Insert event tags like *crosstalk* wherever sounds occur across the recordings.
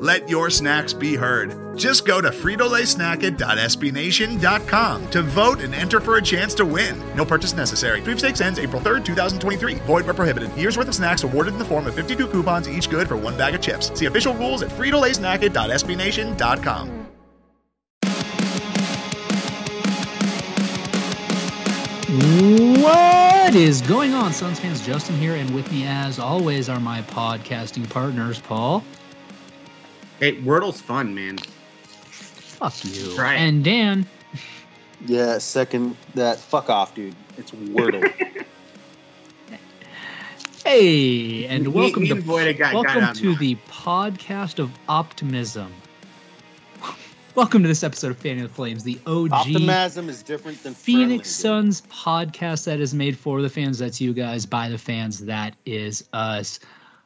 Let your snacks be heard. Just go to fritolaysnacket.sbnation.com to vote and enter for a chance to win. No purchase necessary. Sweepstakes ends April 3rd, 2023. Void where prohibited. Year's worth of snacks awarded in the form of 52 coupons, each good for one bag of chips. See official rules at fritolaysnacket.sbnation.com. What is going on, Suns fans? Justin here, and with me, as always, are my podcasting partners, Paul. Hey, Wordle's fun, man. Fuck you. Try it. And Dan. Yeah, second that. Fuck off, dude. It's Wordle. *laughs* Hey, and Me- welcome me to and Voida got- got welcome out to the podcast of optimism. welcome to this episode of Fanning the Flames, the OG Optimism is different than Phoenix friendly, Suns podcast that is made for the fans. That's you guys, by the fans. That is us.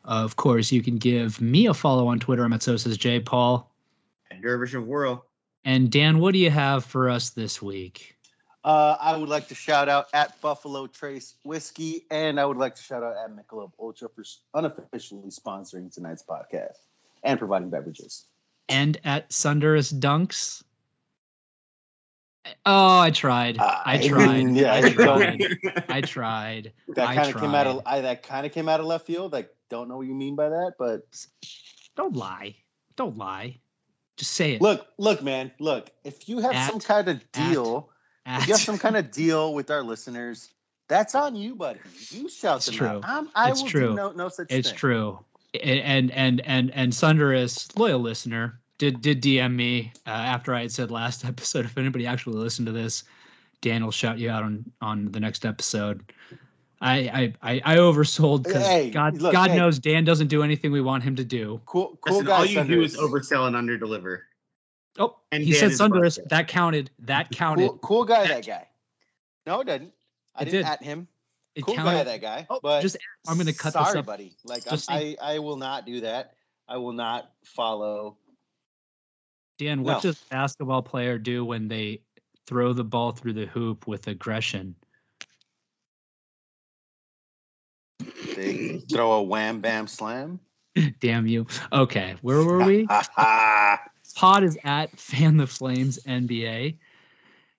Of course, you can give me a follow on Twitter. I'm at so says J Paul. And Dervish of Whirl. And Dan, what do you have for us this week? Uh, I would like to shout out at Buffalo Trace Whiskey, and I would like to shout out at Michelob Ultra for unofficially sponsoring tonight's podcast and providing beverages. And at Sunderous Dunks. Oh, I tried. I I tried. *laughs* yeah, I I tried. I tried. That kind of came out of. I, that kind of came out of left field. Like, don't know what you mean by that, but Don't lie. Don't lie. Just say it. look, look, man, look. If you have At- some kind of deal, At- if you have some kind of deal with our listeners, that's on you, buddy. You shout It's them true. out. I'm, I It's will true. do no, no such It's thing. It's true. And and and and Sunderous, loyal listener, did did DM me uh, after I had said last *laughs* episode. If anybody actually listened to this, Dan will shout you out on on the next episode. I I I, I oversold because Hey, God look, God hey. knows Dan doesn't do anything we want him to do. Cool, cool Listen, guy. all you do is oversell and underdeliver. Oh, And he Dan said is Sunderous. busted. That counted. That *laughs* counted. Cool, cool guy, that guy. No, it didn't. I It didn't did. at him. It cool counted. guy, that guy. Oh, but just I'm gonna cut this sorry, up. buddy. Like Just I'm, I, I will not do that. I will not follow. Dan, what No. does basketball player do when they throw the ball through the hoop with aggression? They throw a wham bam slam. *laughs* Damn you. Okay, where were we? *laughs* Pod is at Fan the Flames NBA.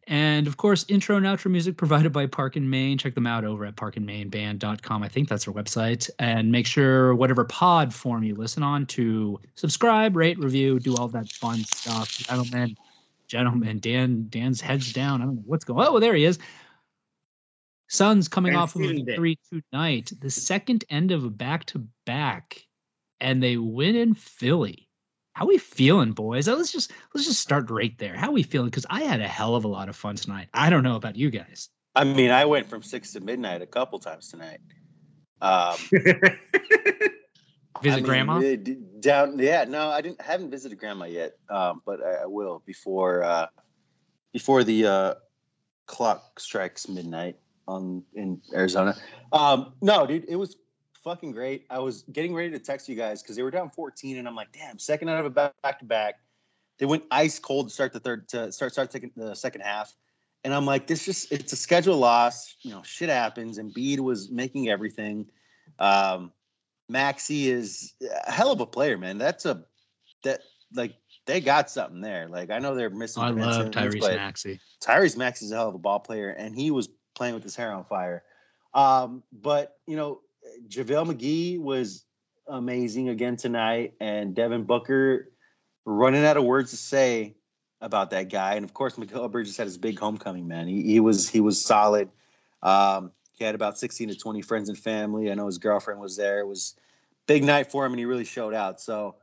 And of course, intro and outro music provided by Park and Main. Check them out over at parkandmainband.com. I think that's their website. And make sure whatever pod form you listen on to subscribe, rate, review, do all that fun stuff. Gentlemen, gentlemen, Dan, Dan's heads down. I don't know what's going on. Oh, there he is. Suns coming And off of a 3 2 night, the second end of a back to back, and they win in Philly. How we feeling, boys? Let's just let's just start right there. How we feeling? Because I had a hell of a lot of fun tonight. I don't know about you guys. I mean, I went from six to midnight a couple times tonight. Um, *laughs* Visit I mean, grandma. down. Yeah, no, I didn't. Haven't visited grandma yet, um, but I, I will before uh, before the uh, clock strikes midnight on in Arizona. Um, no, dude, it was fucking great. I was getting ready to text you guys because they were down 14, and I'm like, damn, second out of a back to back. They went ice cold to start the third to start start taking the second half. And I'm like, this just it's a schedule loss. You know, shit happens. And Bede was making everything. Um, Maxey is a hell of a player, man. That's a that like they got something there. Like I know they're missing. I love Tyrese Maxey. Tyrese Maxey is a hell of a ball player, and he was playing with his hair on fire. Um, but you know, JaVale McGee was amazing again tonight, and Devin Booker running out of words to say about that guy. And of course, Mikal Bridges had his big homecoming. Man, he, he was he was solid. Um, he had about 16 to 20 friends and family. I know his girlfriend was there. It was big night for him, and he really showed out. So.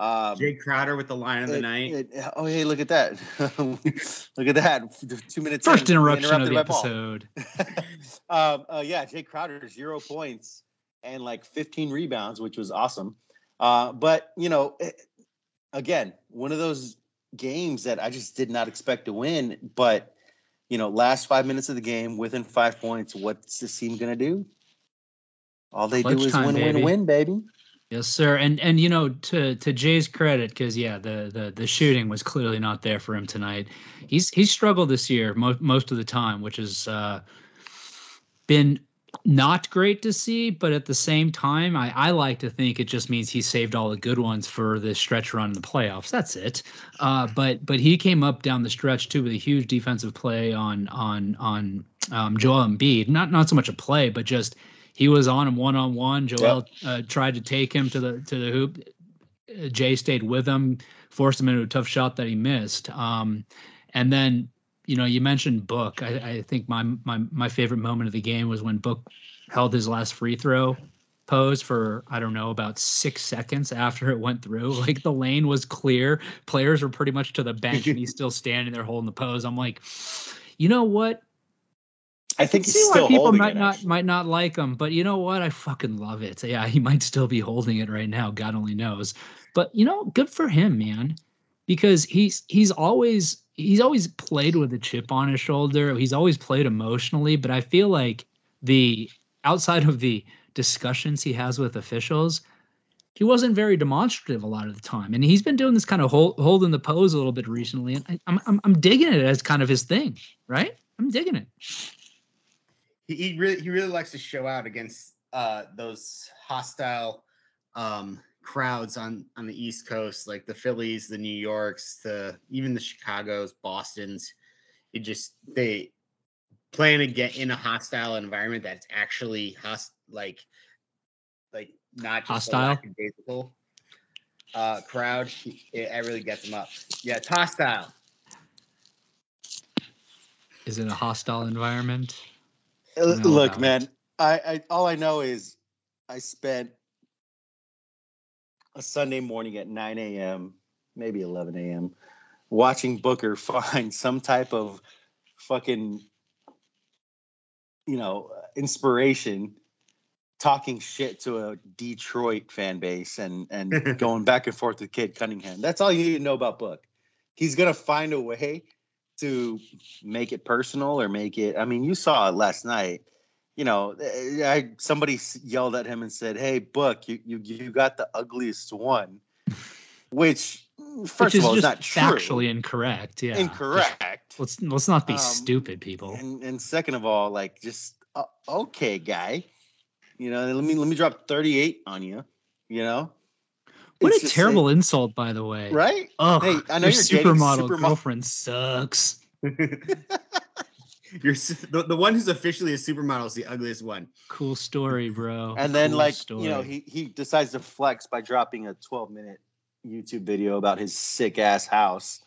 Um, Jay Crowder with the line of the it- night. it- oh, hey, look at that! *laughs* look at that! Two minutes. First in, interruption of the episode. *laughs* um, uh, yeah, Jay Crowder zero points and like 15 rebounds, which was awesome. Uh, but you know, it- again, one of those games that I just did not expect to win. But you know, last five minutes of the game, within five points, what's this team gonna do? All they Clutch do is time, win, baby. win, win, baby. Yes, sir. And and you know, to to Jay's credit, because yeah, the, the the shooting was clearly not there for him tonight. He's he's struggled this year most most of the time, which has uh, been not great to see. But at the same time, I I like to think it just means he saved all the good ones for this stretch run in the playoffs. That's it. Uh, but but he came up down the stretch too with a huge defensive play on on on um, Joel Embiid. Not not so much a play, but just he was on him one on one. Joel uh, tried to take him to the to the hoop. Jay stayed with him, forced him into a tough shot that he missed. Um, and then you know you mentioned Book. I, I think my my my favorite moment of the game was when Book held his last free throw pose for I don't know about six seconds after it went through. *laughs* Like the lane was clear, players were pretty much to the bench, and he's *laughs* still standing there holding the pose. I'm like, you know what? I think see why people might it, not actually. might not like him, but you know what? I fucking love it. Yeah, he might still be holding it right now. God only knows. But you know, good for him, man, because he's he's always he's always played with a chip on his shoulder. He's always played emotionally, but I feel like the outside of the discussions he has with officials, he wasn't very demonstrative a lot of the time, and he's been doing this kind of hold, holding the pose a little bit recently, and I, I'm, I'm I'm digging it as kind of his thing, right? I'm digging it. He, he really he really likes to show out against uh those hostile um crowds on on the east coast like the phillies the new yorks the even the chicagos bostons it just they playing to get in a hostile environment that's actually host like like not just a Hostile? uh crowd it, it really gets them up yeah it's hostile Is it a hostile environment? Look, man. I, I all I know is I spent a Sunday morning at 9 a.m., maybe 11 a.m., watching Booker *laughs* find some type of fucking, you know, inspiration, talking shit to a Detroit fan base and and *laughs* going back and forth with Cade Cunningham. That's all you need to know about Book. He's gonna find a way to make it personal or make it. I mean, you saw it last night. You know, eh, I somebody yelled at him and said, "Hey, Book, you you you got the ugliest one," which first Which is of all is not true. factually incorrect. Yeah, incorrect. Let's let's not be Um, stupid, people. And, and second of all, like just uh, okay, guy. You know, let me let me drop thirty eight on you. You know, What It's a terrible like- insult, by the way. right? Oh, Hey, I know your you're dating supermodel girlfriend sucks. *laughs* You're the, the one who's officially a supermodel is the ugliest one. Cool story, bro. and then Cool like story. you know he he decides to flex by dropping a 12 minute youtube video about his sick ass house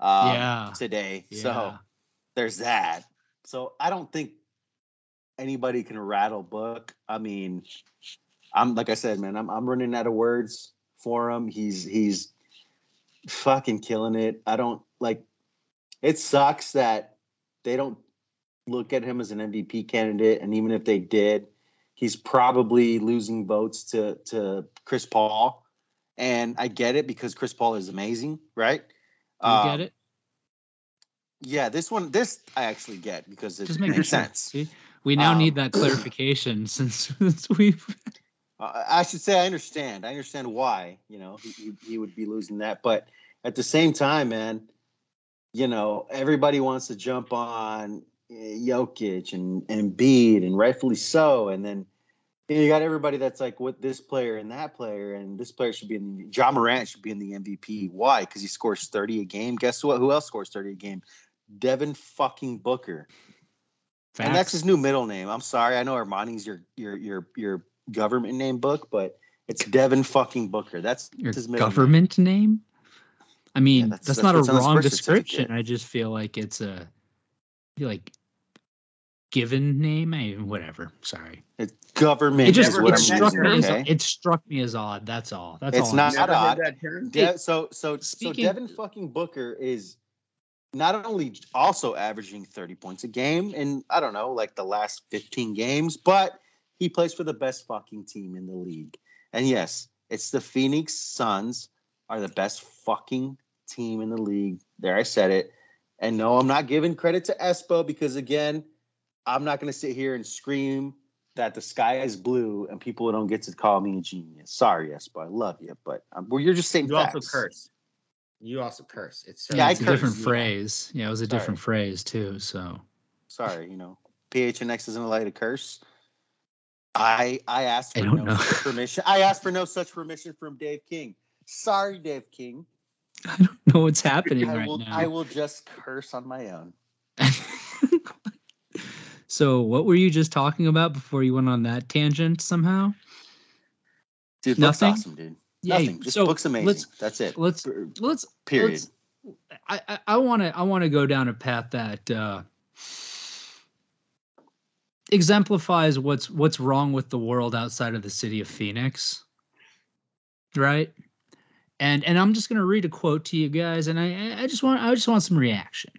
um, Yeah. today yeah. so there's that so i don't think anybody can rattle book i mean i'm like i said man i'm, I'm running out of words for him he's he's fucking killing it i don't like it sucks that they don't look at him as an mvp candidate and even if they did he's probably losing votes to to chris paul and i get it because chris paul is amazing right you Um, get it? yeah, this one, this I actually get because it Just makes sense. See, we now Um, need that clarification *laughs* since, since we've. Uh, I should say I understand. I understand why you know he, he, would be losing that, but at the same time, man, you know everybody wants to jump on uh, Jokic and and Embiid, and rightfully so. And then you, got everybody that's like with this player and that player, and this player should be in. The, Ja Morant should be in the MVP. Why? Because he scores thirty a game. Guess what? Who else scores thirty a game? Devin fucking Booker. And that's his new middle name. I'm sorry. I know Armani's your your your your government name book, but it's Devin fucking Booker. That's your his middle name. government name. I mean, that's- that's, that's not a what's on his wrong description. I just feel like it's a like given name. I whatever. Sorry. It's government. It just is what it I'm struck that me term, as it struck me as odd. That's all. That's It's all. I'm not saying. Never heard odd. De- so so Speaking- so Devin fucking Booker is not only also averaging 30 points a game in I don't know like the last 15 games, but he plays for the best fucking team in the league. And yes, it's the Phoenix Suns, are the best fucking team in the league. There, I said it. And no, I'm not giving credit to Espo because again, I'm not going to sit here and scream that the sky is blue and people don't get to call me a genius. Sorry, Espo, I love you, but um, well, you're just saying You facts. also curse. You also curse. It's Yeah, I it's a different phrase. Yeah, it was a Sorry. different phrase too. So Sorry, you know, PHNX isn't allowed to curse. I I asked I for don't no know. such permission. I asked for no such permission from Dave King. Sorry, Dave King. *laughs* I don't know what's happening I right will now. I will just curse on my own. *laughs* so, what were you just talking about before you went on that tangent somehow? Dude, Nothing? awesome, dude. Yeah, Nothing. This so book's amazing. let's- That's it. let's- Let's Period. let's- I I want to I want to go down a path that uh, exemplifies what's what's wrong with the world outside of the city of Phoenix, right? And and I'm just gonna read a quote to you guys, and I I just want I just want some reaction.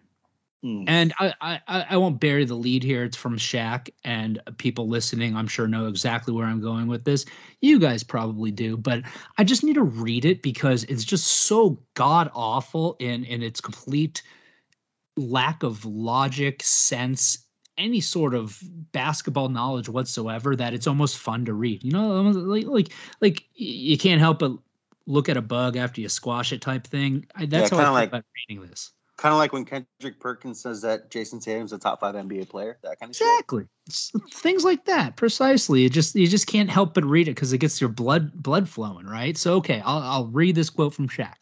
Hmm. And I, I I I won't bury the lead here. It's from Shaq, and people listening, I'm sure, know exactly where I'm going with this. You guys probably do, but I just need to read it because it's just so god awful in in its complete lack of logic, sense, any sort of basketball knowledge whatsoever. That it's almost fun to read. You know, like like like you can't help but look at a bug after you squash it, type thing. I, that's Yeah, how I feel like- about reading this. Kind of like when Kendrick Perkins says that Jayson Tatum's a top five NBA player. That kind of. Exactly. Things like that, precisely. It just you just can't help but read it because it gets your blood blood flowing, right? So okay, I'll I'll read this quote from Shaq.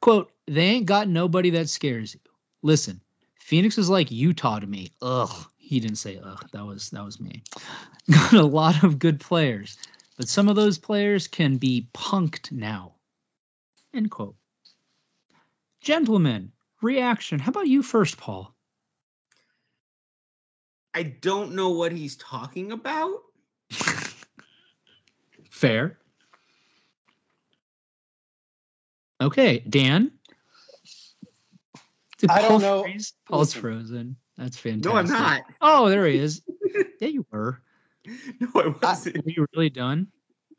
Quote: They ain't got nobody that scares you. Listen, Phoenix is like Utah to me. Ugh. He didn't say ugh. That was that was me. *laughs* Got a lot of good players, but some of those players can be punked now. End quote. Gentlemen, reaction. How about you first, Paul? I don't know what he's talking about. *laughs* Fair. Okay, Dan. Did I don't Paul know. freeze? Paul's Listen. frozen. That's fantastic. No, I'm not. Oh, there he is. *laughs* yeah, you were. *laughs* No, I wasn't. Were you really done?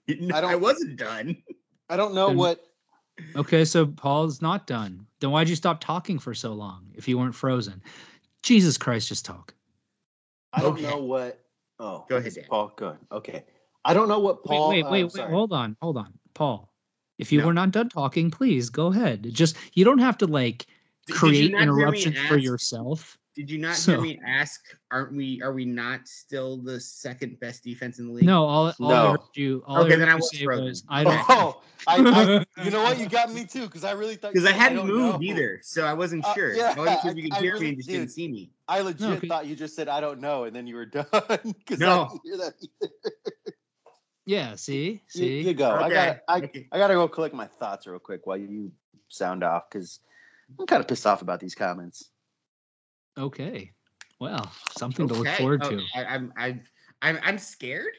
No, I don't- I wasn't done. I don't know Then- what. Okay, so Paul's not done. Then why'd you stop talking for so long if you weren't frozen? Jesus Christ, just talk. I don't Okay. know what. Oh, Go ahead, is Dan. Paul. Good. Okay. I don't know what Paul. wait, wait, uh, wait, wait. Hold on, hold on. Paul, if you No. were not done talking, please go ahead. Just you don't have to like Did- did create not hear me interruptions for yourself. Did you not So- hear me ask? Aren't we? Are we not still the second best defense in the league? No, all, all I No. heard you. All Okay, I heard then I you was say frozen. was, I don't. Oh, I, I, you *laughs* know what? You got me too because I really thought because I hadn't don't moved know. either, so I wasn't Uh, sure. yeah, I wasn't sure if you could I- I hear me really and just didn't see me. I legit No, 'cause- thought you just said I don't know, and then you were *laughs* done because No. I didn't hear that either. Yeah, see, You, see. you go. I got. I, okay. I gotta go collect my thoughts real quick while you sound off because I'm kind of pissed off about these comments. Okay. Well, something to look forward Oh, to. I, I'm, I'm, I'm, I'm scared.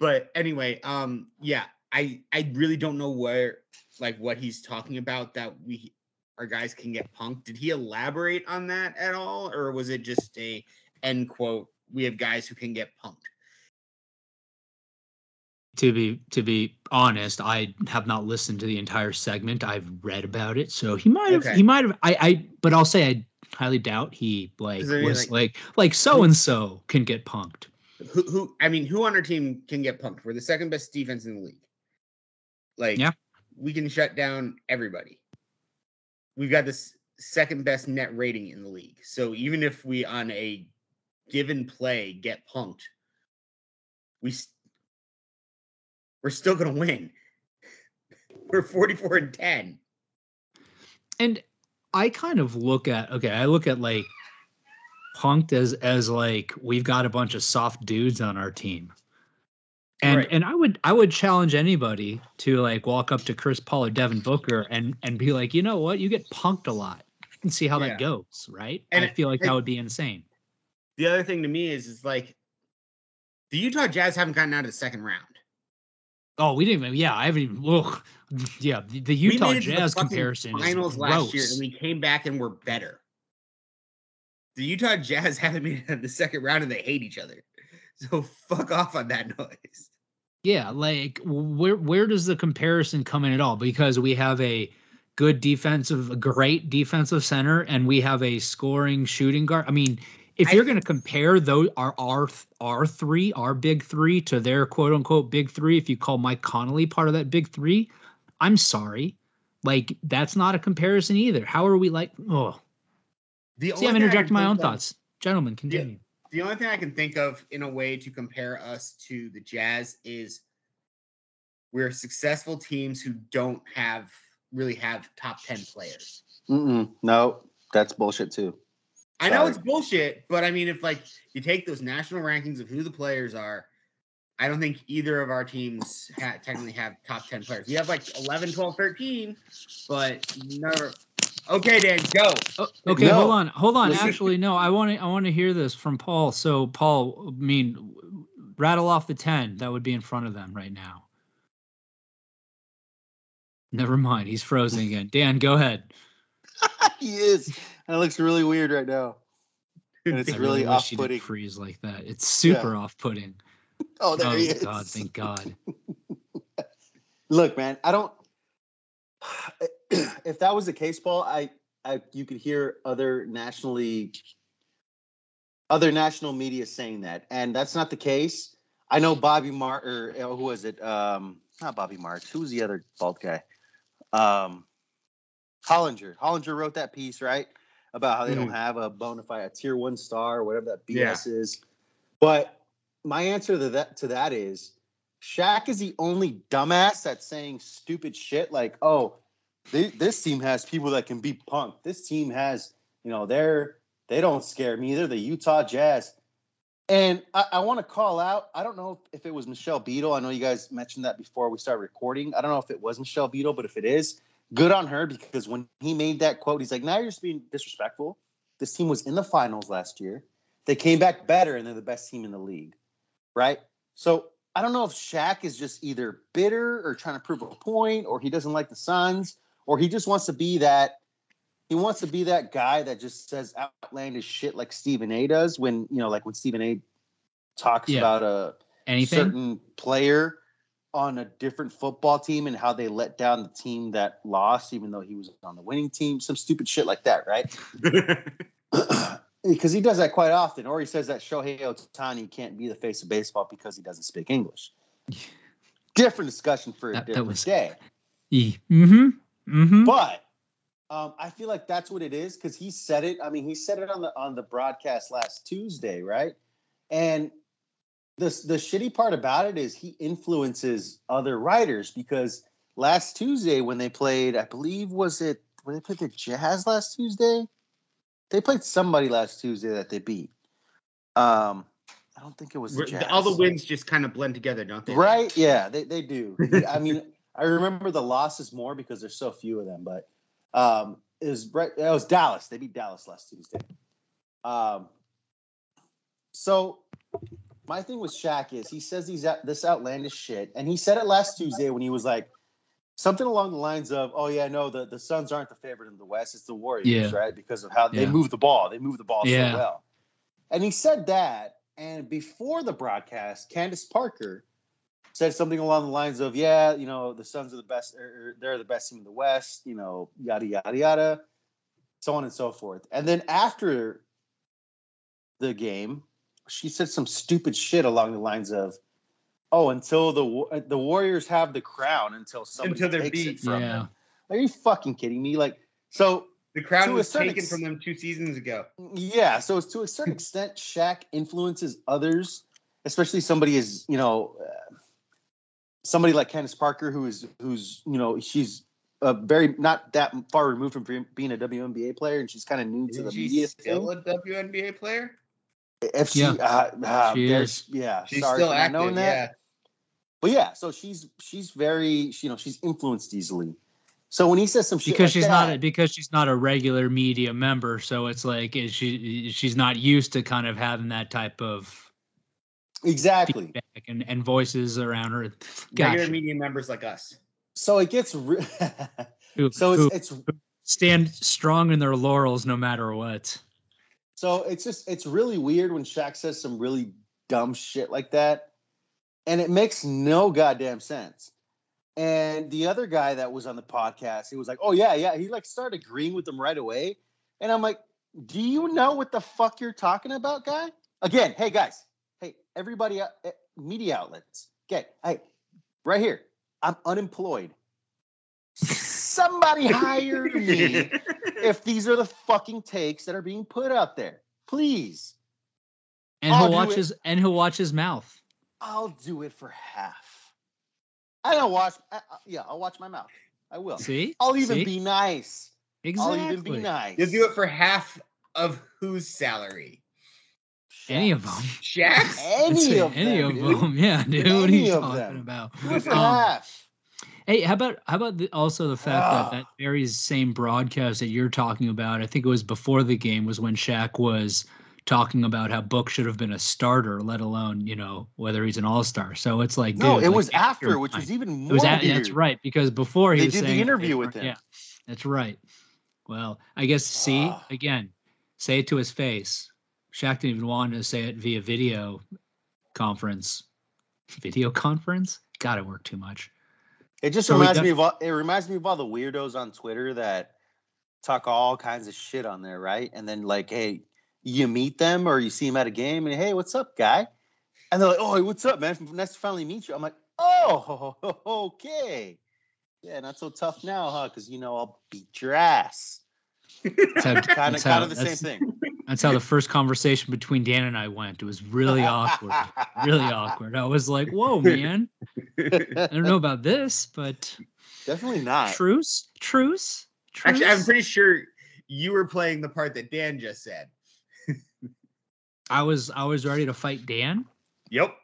But anyway, um, yeah, I, I really don't know where, like, what he's talking about that we, our guys can get punked. Did he elaborate on that at all, or was it just a end quote? We have guys who can get punked. To be to be honest, I have not listened to the entire segment. I've read about it, so he might have. Okay. He might have. I, I. But I'll say I highly doubt he like was like- like like so and so can get punked. Who, who? I mean, who on our team can get punked? We're the second best defense in the league. Like, Yeah. we can shut down everybody. We've got this second best net rating in the league. So even if we on a given play get punked, we s- we're still gonna win. We're 44 and 10. and I kind of look at okay, I look at like punked as as like we've got a bunch of soft dudes on our team. And Right. and I would I would challenge anybody to like walk up to Chris Paul or Devin Booker and and be like, you know what, you get punked a lot and see how Yeah. that goes, right? And I feel like that would be insane. The other thing to me is is like the Utah Jazz haven't gotten out of the second round. Oh, we didn't even yeah, I haven't even ugh. yeah, the, the Utah it the Jazz comparison finals is last year and we came back and we're better. The Utah Jazz *laughs* haven't made it the second round and they hate each other. So fuck off on that *laughs* noise. Yeah, like where where does the comparison come in at all? Because we have a good defensive, a great defensive center, and we have a scoring shooting guard. I mean, if I you're going to compare those our our our three, our big three, to their quote unquote big three, if you call Mike Conley part of that big three, I'm sorry, like that's not a comparison either. How are we like? Oh, The see, I'm interjecting my own of- thoughts, gentlemen. Continue. The only thing I can think of in a way to compare us to the Jazz is we're successful teams who don't have really have top 10 players. Mm-mm, no, that's bullshit too. I know it's bullshit, but I mean, if like you take those national rankings of who the players are, I don't think either of our teams ha- technically have top 10 players. We have like 11, 12, 13, but never. Okay, Dan, go. Oh, okay, No. hold on, hold on. Listen- Actually, no, I want to, I want to hear this from Paul. So, Paul, I mean, rattle off the ten that would be in front of them right now. Never mind, he's frozen again. Dan, go ahead. *laughs* he is. And it looks really weird right now. And it's *laughs* I really, he off-putting. didn't freeze like that. It's super off-putting. *laughs* Oh, there oh he is. God, thank God. *laughs* Look, man, I don't. *sighs* If that was the case, Paul, I, I, you could hear other nationally, other national media saying that, and that's not the case. I know Bobby Mark or who was it? Um, not Bobby Marks. Who was the other bald guy? Um, Hollinger. Hollinger wrote that piece, right? About how they don't hmm. have a bona fide a tier one star or whatever that BS Yeah. is. But my answer to that to that is Shaq is the only dumbass that's saying stupid shit like, oh, they, this team has people that can beat Punk. This team has, you know, they're they don't scare me. They're the Utah Jazz. And I, I want to call out. I don't know if it was Michelle Beadle. I know you guys mentioned that before we started recording. I don't know if it was Michelle Beadle, but if it is, good on her because when he made that quote, he's like, "Now you're just being disrespectful." This team was in the finals last year. They came back better, and they're the best team in the league, right? So I don't know if Shaq is just either bitter or trying to prove a point, or he doesn't like the Suns, or he just wants to be that. He wants to be that guy that just says outlandish shit like Stephen A. does when you know, like when Stephen A. talks Yeah. about a Anything? certain player on a different football team and how they let down the team that lost, even though he was on the winning team, some stupid shit like that, right? *laughs* because he does that quite often, or he says that Shohei Ohtani can't be the face of baseball because he doesn't speak English. Different discussion for a That- that different was- day. Mm-hmm. Mm-hmm. But um, I feel like that's what it is because he said it. I mean, he said it on the on the broadcast last Tuesday, right? And the the shitty part about it is he influences other writers because last Tuesday when they played, I believe was it when they played the Jazz last Tuesday, they played somebody last Tuesday that they beat. Um, I don't think it was the Jazz. All the wins just kind of blend together, don't they? Right? Yeah, they, they do. *laughs* I mean, I remember the losses more because there's so few of them, but um, it was right. It was Dallas. They beat Dallas last Tuesday. Um, so my thing with Shaq is he says these this outlandish shit, and he said it last Tuesday when he was like something along the lines of, "Oh yeah, no, the the Suns aren't the favorite in the West; it's the Warriors, Yeah. right? Because of how they move the ball, they move the ball Yeah. so well." And he said that, and before the broadcast, Candace Parker said something along the lines of, "Yeah, you know, the Suns are the best. Or, or they're the best team in the West. You know, yada yada yada, so on and so forth." And then after the game, she said some stupid shit along the lines of, "Oh, until the the Warriors have the crown, until somebody Until they're takes beat. it from Yeah. them." Are you fucking kidding me? Like, so The crown was certain taken ex- from them two seasons ago. yeah, so it's to a certain extent, Shaq influences others, especially somebody as you know, uh, somebody like Candace Parker, who is who's you know she's a very not that far removed from being- being a WNBA player, and she's kind of new to Isn't the she media. still thing. a WNBA player? If she, Yeah. uh, uh, She is. yeah, She's sorry still for not active. knowing that. Yeah. But yeah, so she's she's very she, you know she's influenced easily. So when he says some shit because like she's that, not a, because she's not a regular media member so it's like is she she's not used to kind of having that type of exactly. feedback and, and voices around her Regular media members like us. So it gets re- *laughs* Who- so who it's it's stand strong in their laurels no matter what So it's just it's really weird when Shaq says some really dumb shit like that. and it makes no goddamn sense. And the other guy that was on the podcast, he was like, "Oh yeah, yeah." He like started agreeing with them right away, and I'm like, "Do you know what the fuck you're talking about, guy?" Again, hey guys, hey everybody, uh, eh, media outlets, okay, hey, right here, I'm unemployed. *laughs* Somebody *laughs* hire me if these are the fucking takes that are being put out there, please. And I'll he'll watch his and he'll watch his mouth. I'll do it for half. I don't watch. I, I- yeah, I'll watch my mouth. I will. See? I'll even See? be nice. exactly. I'll even be nice. You'll do it for half of whose salary? Any of them. Shaq's? I'd Any say of any them. of dude. them. Yeah, dude. what are Any you of talking them. about? Do it Um, half. Hey, how about how about the, also the fact Ah. that that very same broadcast that you're talking about, I think it was before the game, was when Shaq was talking about how Book should have been a starter, let alone you know whether he's an all star. So it's like, No, dude, it like, was after, which was even more It was at, that's right because before he They was did the interview with him. Yeah, that's right. Well, I guess see Ah. again, say it to his face. Shaq didn't even want to say it via video conference. Video conference? God, it worked too much. It just So reminds got- me of all, it reminds me of all the weirdos on Twitter that talk all kinds of shit on there, right? And then like, hey, you meet them or you see them at a game and hey, what's up, guy? And they're like, oh, hey, what's up, man? Nice to finally meet you. I'm like, oh, *laughs* okay. Yeah, not so tough now, huh? Because you know I'll beat your ass. Kind of, kind of the same thing. That's how the first conversation between Dan and I went. It was really awkward. Really awkward. I was like, whoa, man. I don't know about this, but Definitely not. truce? Truce? Truce? Actually, I'm pretty sure you were playing the part that Dan just said. I was I was ready to fight Dan. Yep.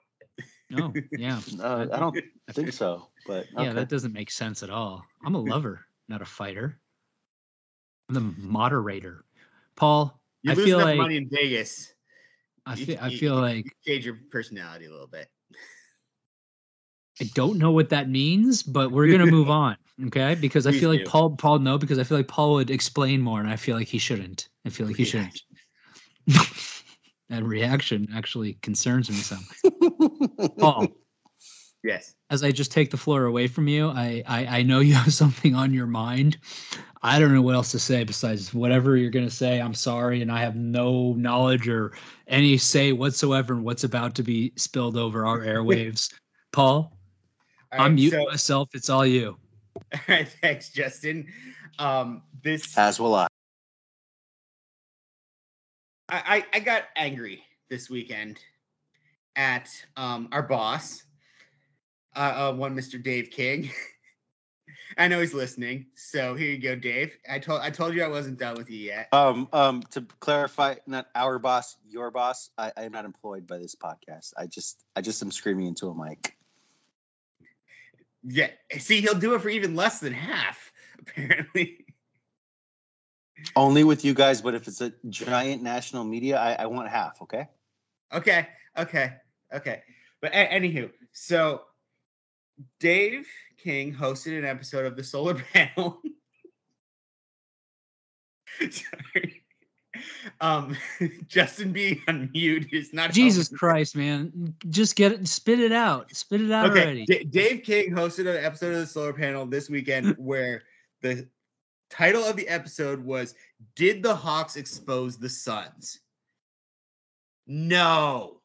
No, yeah. *laughs* No, I don't think so. But Yeah, that doesn't make sense at all. I'm a lover, not a fighter. I'm the moderator. Paul, You I lose feel enough like money in Vegas. I you- feel I feel you- like you change your personality a little bit. I don't know what that means, but we're gonna move *laughs* on, okay? Because I feel like. Paul Paul no, because I feel like Paul would explain more, and I feel like he shouldn't. I feel like he shouldn't. *laughs* that reaction actually concerns me some. Paul, *laughs* Yes. as I just take the floor away from you, I, I I know you have *laughs* something on your mind. I don't know what else to say besides whatever you're gonna say. I'm sorry, and I have no knowledge or any say whatsoever in what's about to be spilled over our *laughs* airwaves. Paul, All I'm right, mute so- myself. It's all you. *laughs* All right, thanks, Justin. Um, this As will I. I, I I got angry this weekend at um our boss, uh, uh one Mr. Dave King. *laughs* I know he's listening, so here you go, Dave. I told I told you I wasn't done with you yet. Um, um, to clarify, not our boss, your boss. I, I am not employed by this podcast. I just, I just am screaming into a mic. Yeah, see, he'll do it for even less than half, *laughs* apparently. Only with you guys, but if it's a giant national media, I, I want half. Okay. Okay, okay, okay. But a- anywho, so Dave King hosted an episode of the Solar *laughs* Panel. Sorry. Um, *laughs* Justin being on mute is not Jesus helping. Christ, man. Just get it, spit it out. Spit it out Okay, already. D- Dave King hosted an episode of the Solar Panel this weekend *laughs* where the title of the episode was "Did the Hawks expose the Suns?" No.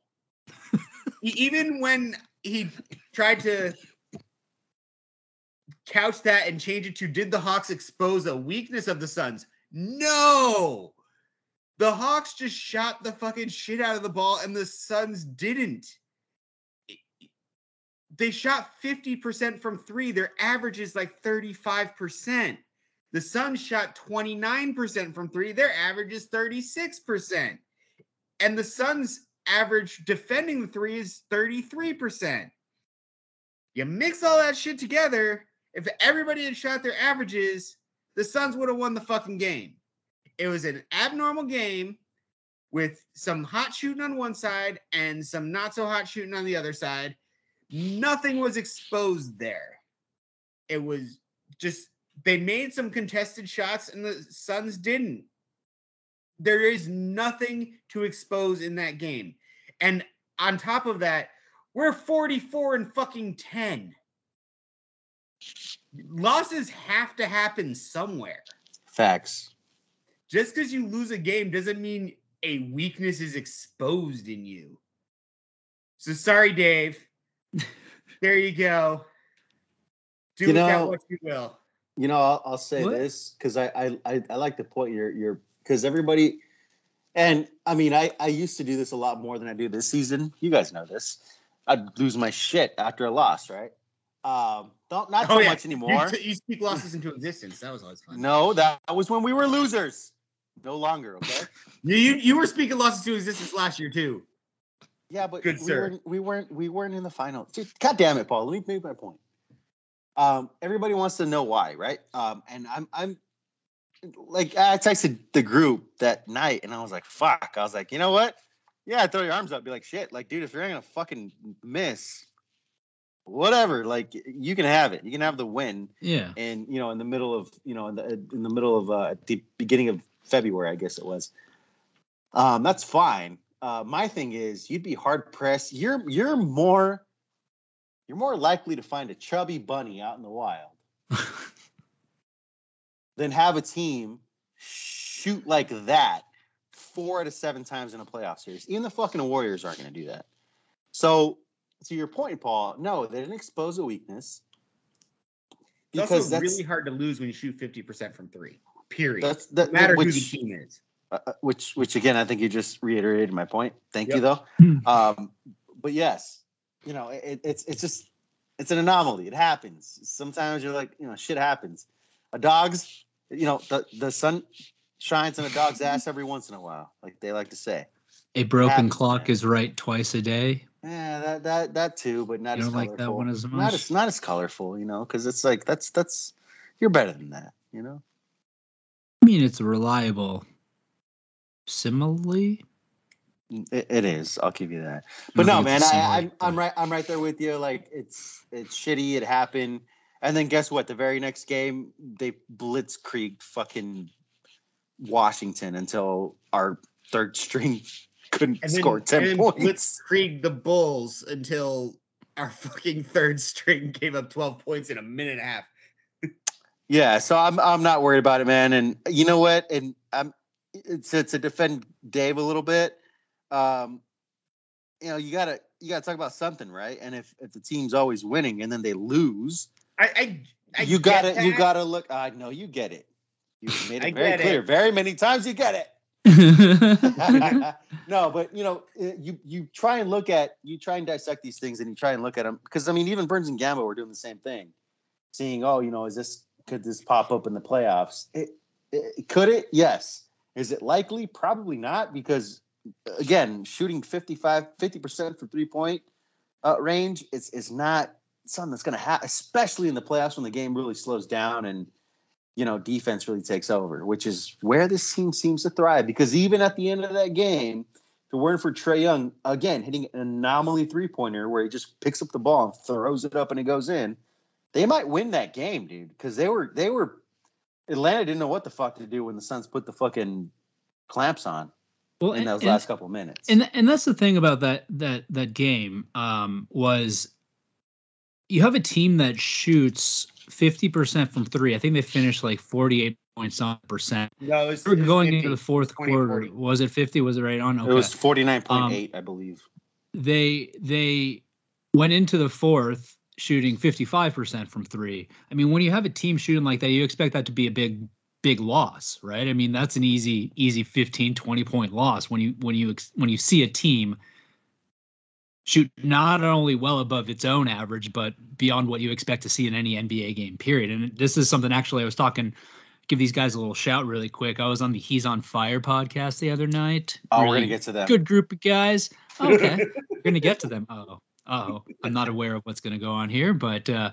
Even when he tried to couch that and change it to "Did the Hawks expose a weakness of the Suns?" No. The Hawks just shot the fucking shit out of the ball, and the Suns didn't they shot 50% from three. Their average is like 35%. The Suns shot 29% from three. Their average is 36%. And the Suns' average defending the three is 33%. You mix all that shit together, if everybody had shot their averages, the Suns would have won the fucking game. It was an abnormal game with some hot shooting on one side and some not so hot shooting on the other side nothing was exposed there. It was just they made some contested shots and the Suns didn't. There is nothing to expose in that game. And on top of that, We're 44 and fucking 10. Losses have to happen somewhere. Facts. Just because you lose a game doesn't mean a weakness is exposed in you. So sorry, Dave. *laughs* there you go. Do You with that know- what you will. You know, I'll, I'll say What? this because I, I I I like the point you're you're because everybody, and I mean I I used to do this a lot more than I do this season. You guys know this. I'd lose my shit after a loss, right? Um, don't not so Oh, yeah. much anymore. You, you speak losses into existence. That was always fun. no, that was when we were losers. No longer, okay? *laughs* You, you you were speaking losses to existence last year too. Yeah, but Good we sir. weren't we weren't we weren't in the final. God damn it, Paul. Let me make my point. Um, everybody wants to know why, right? Um, and I'm I'm like I texted the group that night and I was like, fuck. I was like, you know what? Yeah, throw your arms up, be like, shit, like, dude, if you're gonna fucking miss, whatever, like you can have it. You can have the win Yeah. and you know in the middle of you know in the in the middle of uh, at the beginning of February, I guess it was. Um, that's fine. Uh, my thing is, you'd be hard pressed. You're you're more you're more likely to find a chubby bunny out in the wild *laughs* than have a team shoot like that four out of seven times in a playoff series. Even the fucking Warriors aren't going to do that. So, to your point, Paul, no, they didn't expose a weakness It's also that's really hard to lose when you shoot 50% from three. Period. that's that, no matter which, who the team is. uh, uh, which which again I think you just reiterated my point. Thank you though. Um, but yes, you know it, it's it's just it's an anomaly. It happens. Sometimes you're like you know shit happens. A dog's you know the the sun shines on a dog's ass every once in a while, like they like to say. A broken Happens, clock is right twice a day. Yeah, that that that too, but not You as don't like colorful. that one as Not as not as colorful, you know, because it's like that's that's you're better than that, you know. I mean, it's reliable simile. Mm, it, it is. I'll give you that. But no, think man, I, I'm I'm right. I'm right there with you. Like it's it's shitty. It happened, and then guess what? The very next game, they blitzkrieg fucking Washington until our third *laughs* string couldn't And score then points. blitzkrieg the Bulls until our fucking third string gave up 12 points in a minute and a half. Yeah, so I'm I'm not worried about it, man. And you know what? And I'm it's to, to defend Dave a little bit. Um, you know, you gotta you gotta talk about something, right? And if if the team's always winning and then they lose, I, I, I you gotta you gotta look. I know you get it. You *laughs* made it very clear, it. very many times. You get it. *laughs* no, but you know, uh, you you try and look at you try and dissect these things, and you try and look at them because I mean, even Burns and Gambo were doing the same thing, seeing, oh, you know, is this could this pop up in the playoffs? It, it could it? Yes. Is it likely? Probably not, because again, shooting 55, 50 percent from three point uh, range is is not something that's going to happen, especially in the playoffs when the game really slows down and you know defense really takes over, which is where this team seems to thrive. Because even at the end of that game, if it weren't for Trae Young again hitting an anomaly three pointer where he just picks up the ball and throws it up and it goes in, they might win that game, dude. Because they were they were Atlanta didn't know what the fuck to do when the Suns put the fucking clamps on well, in those and- last couple minutes. and and that's the thing about that that that game um, was you have a team that shoots 50% from three. I think they finished like 48 points on percent. No, it was, We're it was going 50. into the fourth 20, quarter. 40. Was it 50? Was it right on? Okay. It was 49.8, Um, I believe. they they went into the fourth shooting 55% from three. I mean, when you have a team shooting like that, you expect that to be a big big loss, right? I mean, that's an easy easy 15 20 point loss when you when you when you see a team shoot not only well above its own average but beyond what you expect to see in any NBA game period. And this is something actually I was talking give these guys a little shout really quick. I was on the He's on Fire podcast the other night. Oh, we're gonna get to that. good group of guys. Okay, *laughs* we're gonna get to them. Oh, oh, I'm not aware of what's gonna go on here, but uh,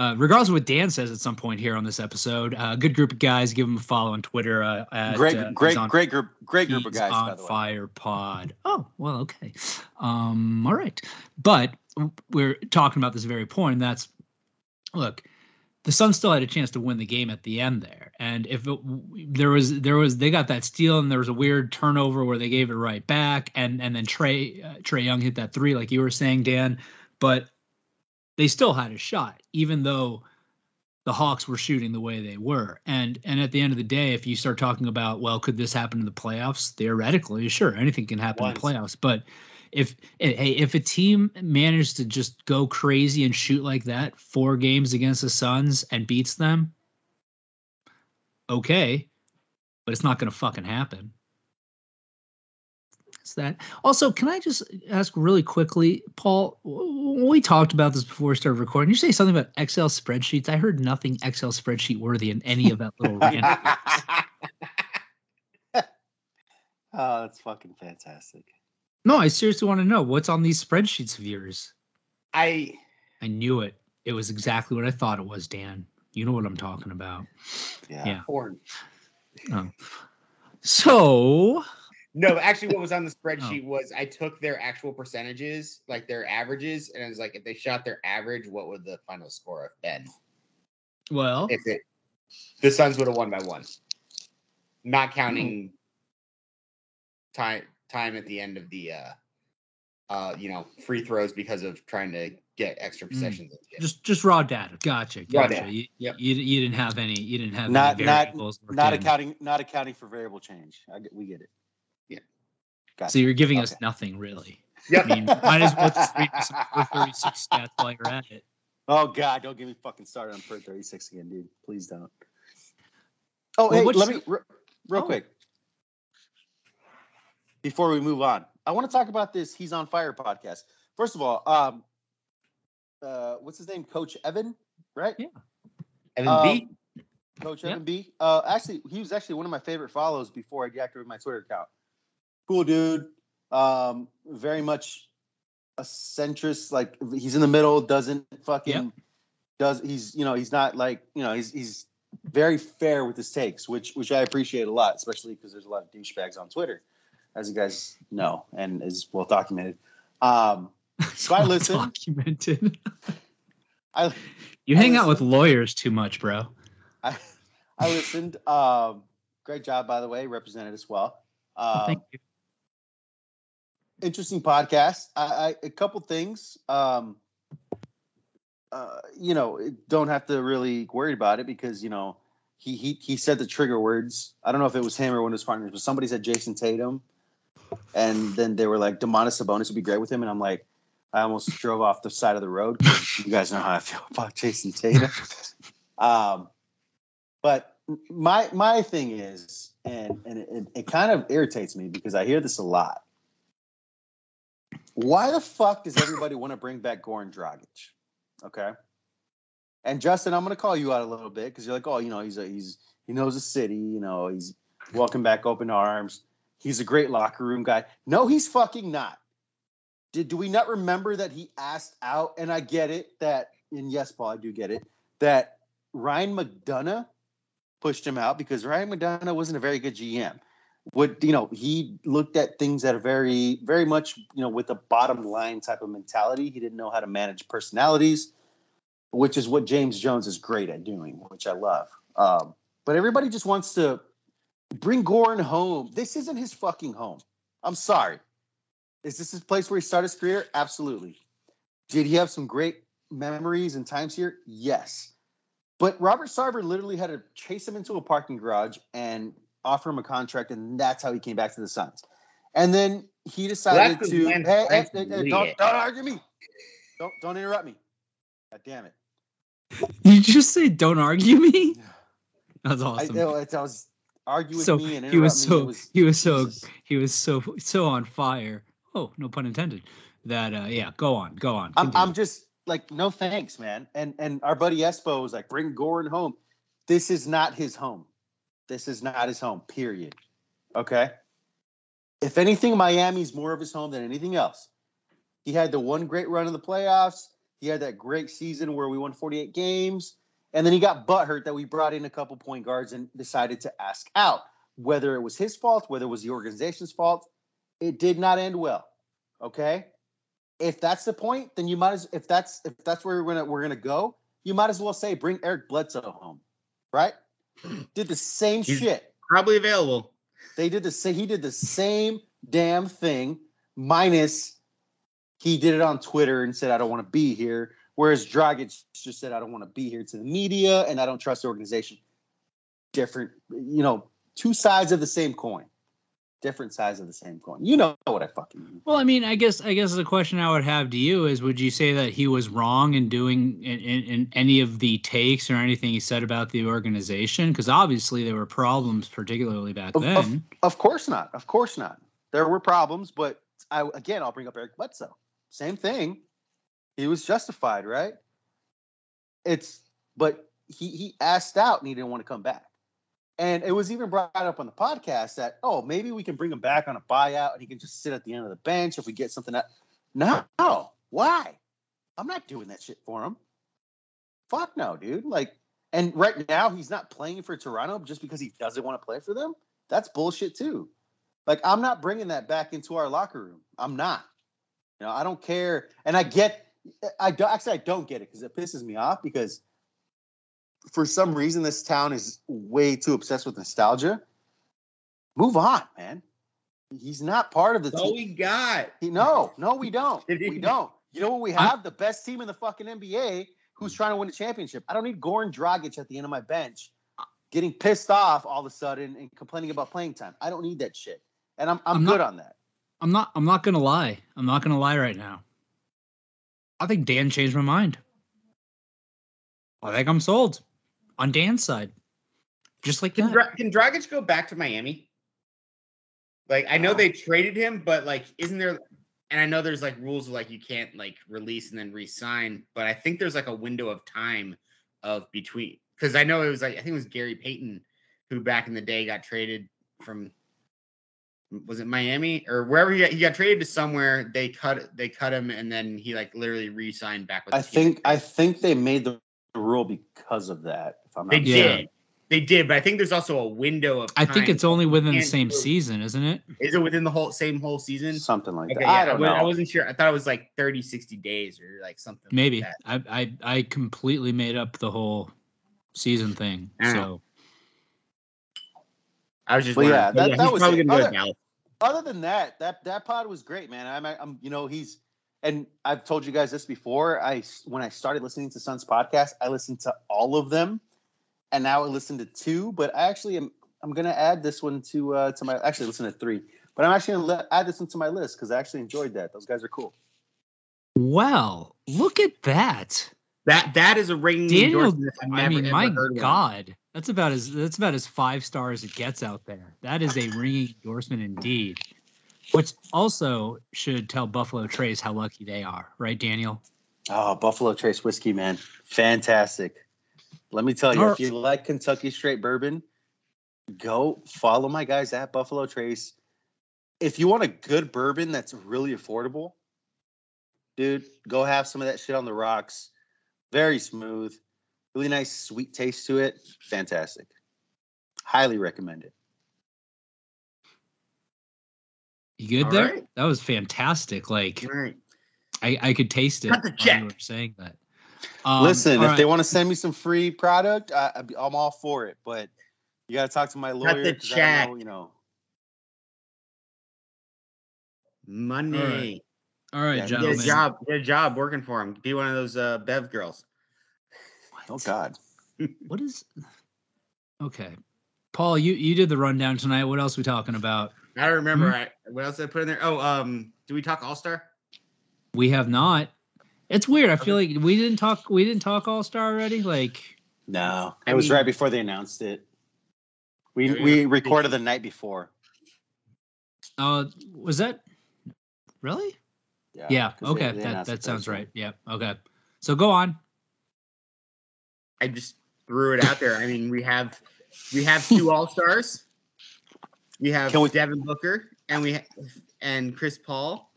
uh, regardless of what Dan says at some point here on this episode, uh, good group of guys. Give them a follow on Twitter. Uh, at, Great, uh, great, on, great group, great group of guys. on By the way, Fire Pod. Oh, well, okay. Um, all right, but we're talking about this very point. And that's look. the Suns still had a chance to win the game at the end there. And if it, there was there was they got that steal and there was a weird turnover where they gave it right back and and then Trae uh, Trae Young hit that three like you were saying Dan, but they still had a shot even though the Hawks were shooting the way they were. And and at the end of the day, if you start talking about well, could this happen in the playoffs? Theoretically, sure, anything can happen Once. in the playoffs, but if hey, if a team manages to just go crazy and shoot like that four games against the Suns and beats them, okay, but it's not going to fucking happen. It's that. Also, can I just ask really quickly, Paul? We talked about this before we started recording. You say something about Excel spreadsheets. I heard nothing Excel spreadsheet worthy in any of that little rant. *laughs* oh, that's fucking fantastic. No, I seriously want to know what's on these spreadsheets of yours. I I knew it. It was exactly what I thought it was, Dan. You know what I'm talking about. Yeah. yeah. Porn. Oh. So no, actually, what was on the *laughs* spreadsheet oh. was I took their actual percentages, like their averages, and I was like, if they shot their average, what would the final score have been? Well, if it the Suns would have won by one, not counting hmm. time time at the end of the uh uh you know free throws because of trying to get extra mm. possessions. Mm. Just just raw data. Gotcha. Gotcha. Raw data. You, yep. you, you didn't have any. You didn't have not not not accounting not accounting for variable change. I get, we get it. Yeah. Gotcha. So you're giving okay. us nothing really. Yeah. I mean, might as well just read some per 36 stats while you're at it. Oh God, don't get me fucking started on per 36 again, dude. Please don't. Oh, well, hey, let me real, real oh. quick before we move on, I want to talk about this He's on Fire podcast. First of all, um, uh, what's his name? Coach Evan, right? Yeah. Evan um, B. Coach yeah. Evan B. Uh, actually, he was actually one of my favorite follows before I deactivated my Twitter account. Cool dude. Um, very much a centrist. Like he's in the middle. Doesn't fucking yep. does. He's you know he's not like you know he's he's very fair with his takes, which which I appreciate a lot, especially because there's a lot of douchebags on Twitter as you guys know and is well documented. Um, so I listen. Documented. *laughs* I you I hang listened. out with lawyers too much, bro. I I listened. Um, great job, by the way, represented as well. Um, well thank you. Interesting podcast. I, I a couple things. Um, uh, you know, don't have to really worry about it because you know he he he said the trigger words. I don't know if it was him or one of his partners, but somebody said Jayson Tatum and then they were like, Domantas Sabonis would be great with him. And I'm like, I almost drove off the side of the road. You guys know how I feel about Jayson Tatum. *laughs* um, but my my thing is, and and it, it kind of irritates me because I hear this a lot. Why the fuck does everybody want to bring back Goran Dragic? Okay. And Justin, I'm going to call you out a little bit because you're like, oh, you know, he's a, he's he knows the city, you know, he's welcome back open arms. He's a great locker room guy. No, he's fucking not. Did do we not remember that he asked out? And I get it that, and yes, Paul, I do get it that Ryan McDonough pushed him out because Ryan McDonough wasn't a very good GM. Would you know he looked at things that are very, very much you know with a bottom line type of mentality. He didn't know how to manage personalities, which is what James Jones is great at doing, which I love. Um, but everybody just wants to Bring Goran home. This isn't his fucking home. I'm sorry. Is this his place where he started his career? Absolutely. Did he have some great memories and times here? Yes. But Robert Sarver literally had to chase him into a parking garage and offer him a contract, and that's how he came back to the Suns. And then he decided well, to hey, hey, hey, don't, don't argue me. Don't don't interrupt me. God damn it. You just say don't argue me? That's awesome. I, it, it was argue with so me and he was so was, he was so Jesus. he was so so on fire. Oh, no pun intended. That uh yeah, go on, go on. I'm, I'm just like no thanks, man. And and our buddy Espo was like, bring Goran home. This is not his home. This is not his home. Period. Okay. If anything, Miami's more of his home than anything else. He had the one great run in the playoffs. He had that great season where we won 48 games. And then he got butthurt that we brought in a couple point guards and decided to ask out. Whether it was his fault, whether it was the organization's fault, it did not end well. Okay. If that's the point, then you might as if that's if that's where we're gonna we're gonna go, you might as well say bring Eric Bledsoe home, right? *clears throat* Did the same He's- shit. Probably available. They did the same. He did the same damn thing, minus he did it on Twitter and said, "I don't want to be here." Whereas Dragic just said, "I don't want to be here to the media and I don't trust the organization." Different, you know, two sides of the same coin. Different sides of the same coin. You know what I fucking mean. Well, I mean, I guess I guess the question I would have to you is, would you say that he was wrong in doing in, in, in any of the takes or anything he said about the organization? Because obviously there were problems, particularly back Of- of- then. Of course not. Of course not. There were problems, but I again I'll bring up Eric Bledsoe. Same thing. He was justified, right? It's but he he asked out and he didn't want to come back. And it was even brought up on the podcast that oh maybe we can bring him back on a buyout and he can just sit at the end of the bench if we get something that no why I'm not doing that shit for him. Fuck no, dude. Like and right now he's not playing for Toronto just because he doesn't want to play for them. That's bullshit too. Like I'm not bringing that back into our locker room. I'm not. You know, I don't care. And I get, I don't actually I don't get it because it pisses me off because for some reason this town is way too obsessed with nostalgia. Move on, man. He's not part of the That's all team. we got. He- no, no, we don't. *laughs* We don't. You know what we I- have? the best team in the fucking NBA who's trying to win a championship. I don't need Goran Dragic at the end of my bench getting pissed off all of a sudden and complaining about playing time. I don't need that shit. And I'm I'm, I'm not- good on that. I'm not. I'm not gonna lie. I'm not gonna lie right now. I think Dan changed my mind. I think I'm sold on Dan's side. Just like Can, that. Dra- can Dragic go back to Miami? Like I know No. they traded him, but like, isn't there? And I know there's like rules of like you can't like release and then re-sign, but I think there's like a window of time of between because I know it was like I think it was Gary Payton who back in the day got traded from was it Miami or wherever he got, he got traded to somewhere they cut they cut him and then he like literally re-signed back with I the team. think I think they made the rule because of that. If I'm not they Yeah. did they did but I think there's also a window of I think it's only within the same do it. season, isn't it? is it within the whole same whole season something like Okay, that. I yeah, don't wa- I know. wasn't sure. I thought it was like 30, 60 days or like something. like Maybe. that. I, I I completely made up the whole season thing. I So I was just. Well, yeah, wondering. But that- that was probably it. gonna go to Other- Other than that, that that pod was great, man. I'm, I'm you know he's and I've told you guys this before. I when I started listening to Suns podcast, I listened to all of them, and now I listen to two. But I actually am I'm gonna add this one to uh to my actually listen to three. But I'm actually gonna let, add this one to my list because I actually enjoyed that. Those guys are cool. well, look at that. That that is a ringing Daniel, endorsement. I've I never, mean, ever my heard one. God, that's about as that's about as five stars it gets out there. That is a ringing endorsement indeed. Which also should tell Buffalo Trace how lucky they are, right, Daniel? Oh, Buffalo Trace whiskey, man, fantastic. Let me tell you, All if you like Kentucky straight bourbon, go follow my guys at Buffalo Trace. If you want a good bourbon that's really affordable, dude, go have some of that shit on the rocks. Very smooth, really nice sweet taste to it. Fantastic. Highly recommend it. You good All there? right. That was fantastic. Like All right. I, I could taste it Cut the while check. you were saying that. Um, Listen, all if they want to send me some free product, I, I'd be- I'm all for it. But you got to talk to my lawyer. the 'cause I don't check. know, you know. Money. all right, Yeah, Get a job. Get a job working for him. Be one of those uh, Bev girls. Oh God. *laughs* What is okay? Paul, you you did the rundown tonight. What else we talking about? I don't remember. Hmm? I, what else did I put in there? Oh, um, do we talk All Star? We have not. It's weird. I feel like we didn't talk. We didn't talk All Star already. Like No, I it was mean- right before they announced it. We Yeah, we yeah. recorded the night before. Uh, was that really? Yeah. they- okay. they that that sounds Thursday. right. Yeah. Okay. So go on. I just threw it out there. I mean, we have we have two *laughs* All Stars. We have Can we- Devin Booker and we ha- and Chris Paul.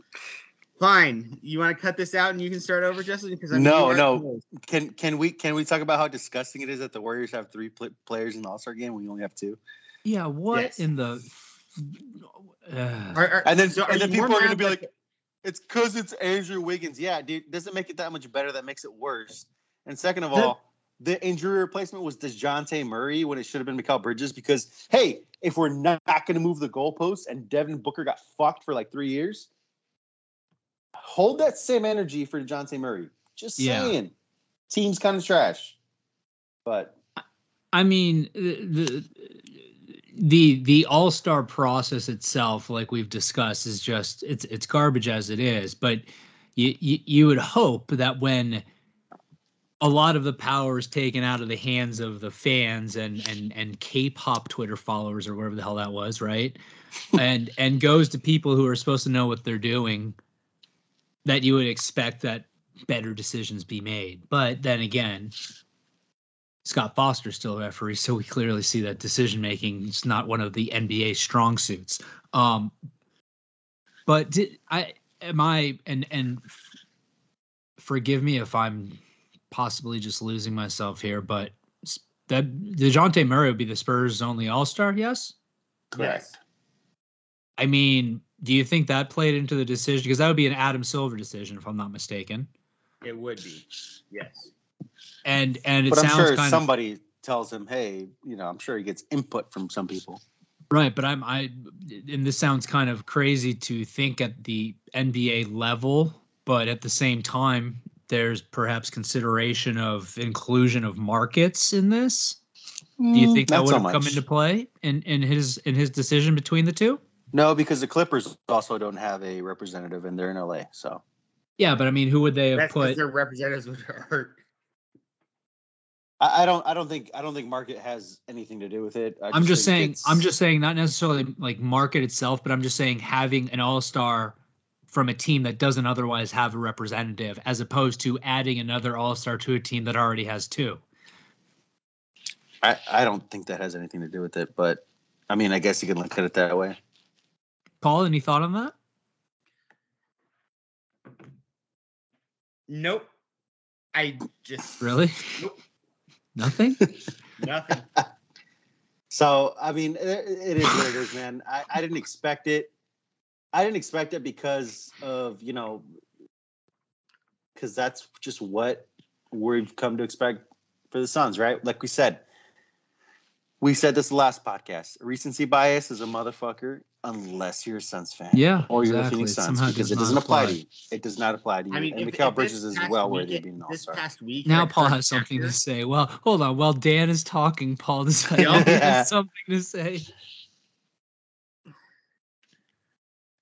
Fine. You want to cut this out and you can start over, Justin? Because I'm No, no. Can can we can we talk about how disgusting it is that the Warriors have three pl- players in the All Star game? When we only have two. Yeah. What Yes. in the? Uh, Are, are, And then so and then people are gonna be that- like, it's because it's Andrew Wiggins. Yeah, dude, doesn't make it that much better. That makes it worse. And second of all, the injury replacement was Dejounte Murray when it should have been Mikal Bridges because, hey, if we're not going to move the goalposts and Devin Booker got fucked for like three years, hold that same energy for Dejounte Murray. Just Yeah. saying. Team's kind of trash. But I mean, the the the All Star process itself, like we've discussed, is just it's it's garbage as it is. But you, you you would hope that when a lot of the power is taken out of the hands of the fans and and and K-pop Twitter followers or whatever the hell that was, right? *laughs* and and goes to people who are supposed to know what they're doing, that you would expect that better decisions be made. But then again, Scott Foster's still a referee, so we clearly see that decision making is not one of the NBA strong suits. Um, but did I am I and and forgive me if I'm possibly just losing myself here, but s- that Dejounte Murray would be the Spurs' only All Star. Yes, Yes. I mean, do you think that played into the decision? Because that would be an Adam Silver decision, if I'm not mistaken. It would be. Yes. And and it but I'm sounds sure kind of somebody tells him, hey, you know, I'm sure he gets input from some people. Right, but I'm I and this sounds kind of crazy to think at the NBA level, but at the same time there's perhaps consideration of inclusion of markets in this. Do you think that Mm, Not would so have come into play in in his in his decision between the two? No, because the Clippers also don't have a representative and they're in LA. So Yeah, but I mean, who would they have That's put? their representatives would hurt. I, I don't I don't think I don't think market has anything to do with it. I I'm just think saying. it's- I'm just saying, not necessarily like market itself, but I'm just saying having an all star from a team that doesn't otherwise have a representative, as opposed to adding another all star to a team that already has two. I, I don't think that has anything to do with it, but I mean I guess you can look at it that way. Paul, any thought on that? Nope. I just Really? Nope. *laughs* Nothing? nothing. *laughs* So I mean, it, it is what it is, man. I, I didn't expect it. I didn't expect it because of you know, because that's just what we've come to expect for the Suns, right? Like we said, we said this last podcast. Recency bias is a motherfucker unless you're a Suns fan. Yeah, or you're exactly. a Phoenix It Suns because does it doesn't apply, apply. to you. It does not apply to you. I mean, and if, Mikal if Bridges is well worthy of weekend- being an This all-star. past week, Now Paul has something to say. Well, hold on. While Dan is talking, Paul decided *laughs* Yeah. he has something to say.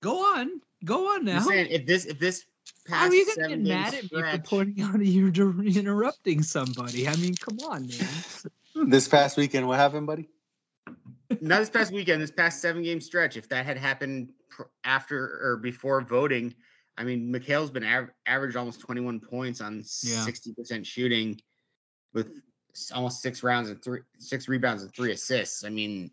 Go on. Go on I'm now. saying if this if this How past are you gonna get seven game mad at me for pointing out *laughs* you're interrupting somebody? I mean, come on, man. This past weekend, what happened, buddy? not this past weekend, this past seven game stretch, if that had happened after or before voting, I mean, Mikal's been av- averaged almost 21 points on Yeah. 60% shooting with almost six rounds and three, six rebounds and three assists. I mean,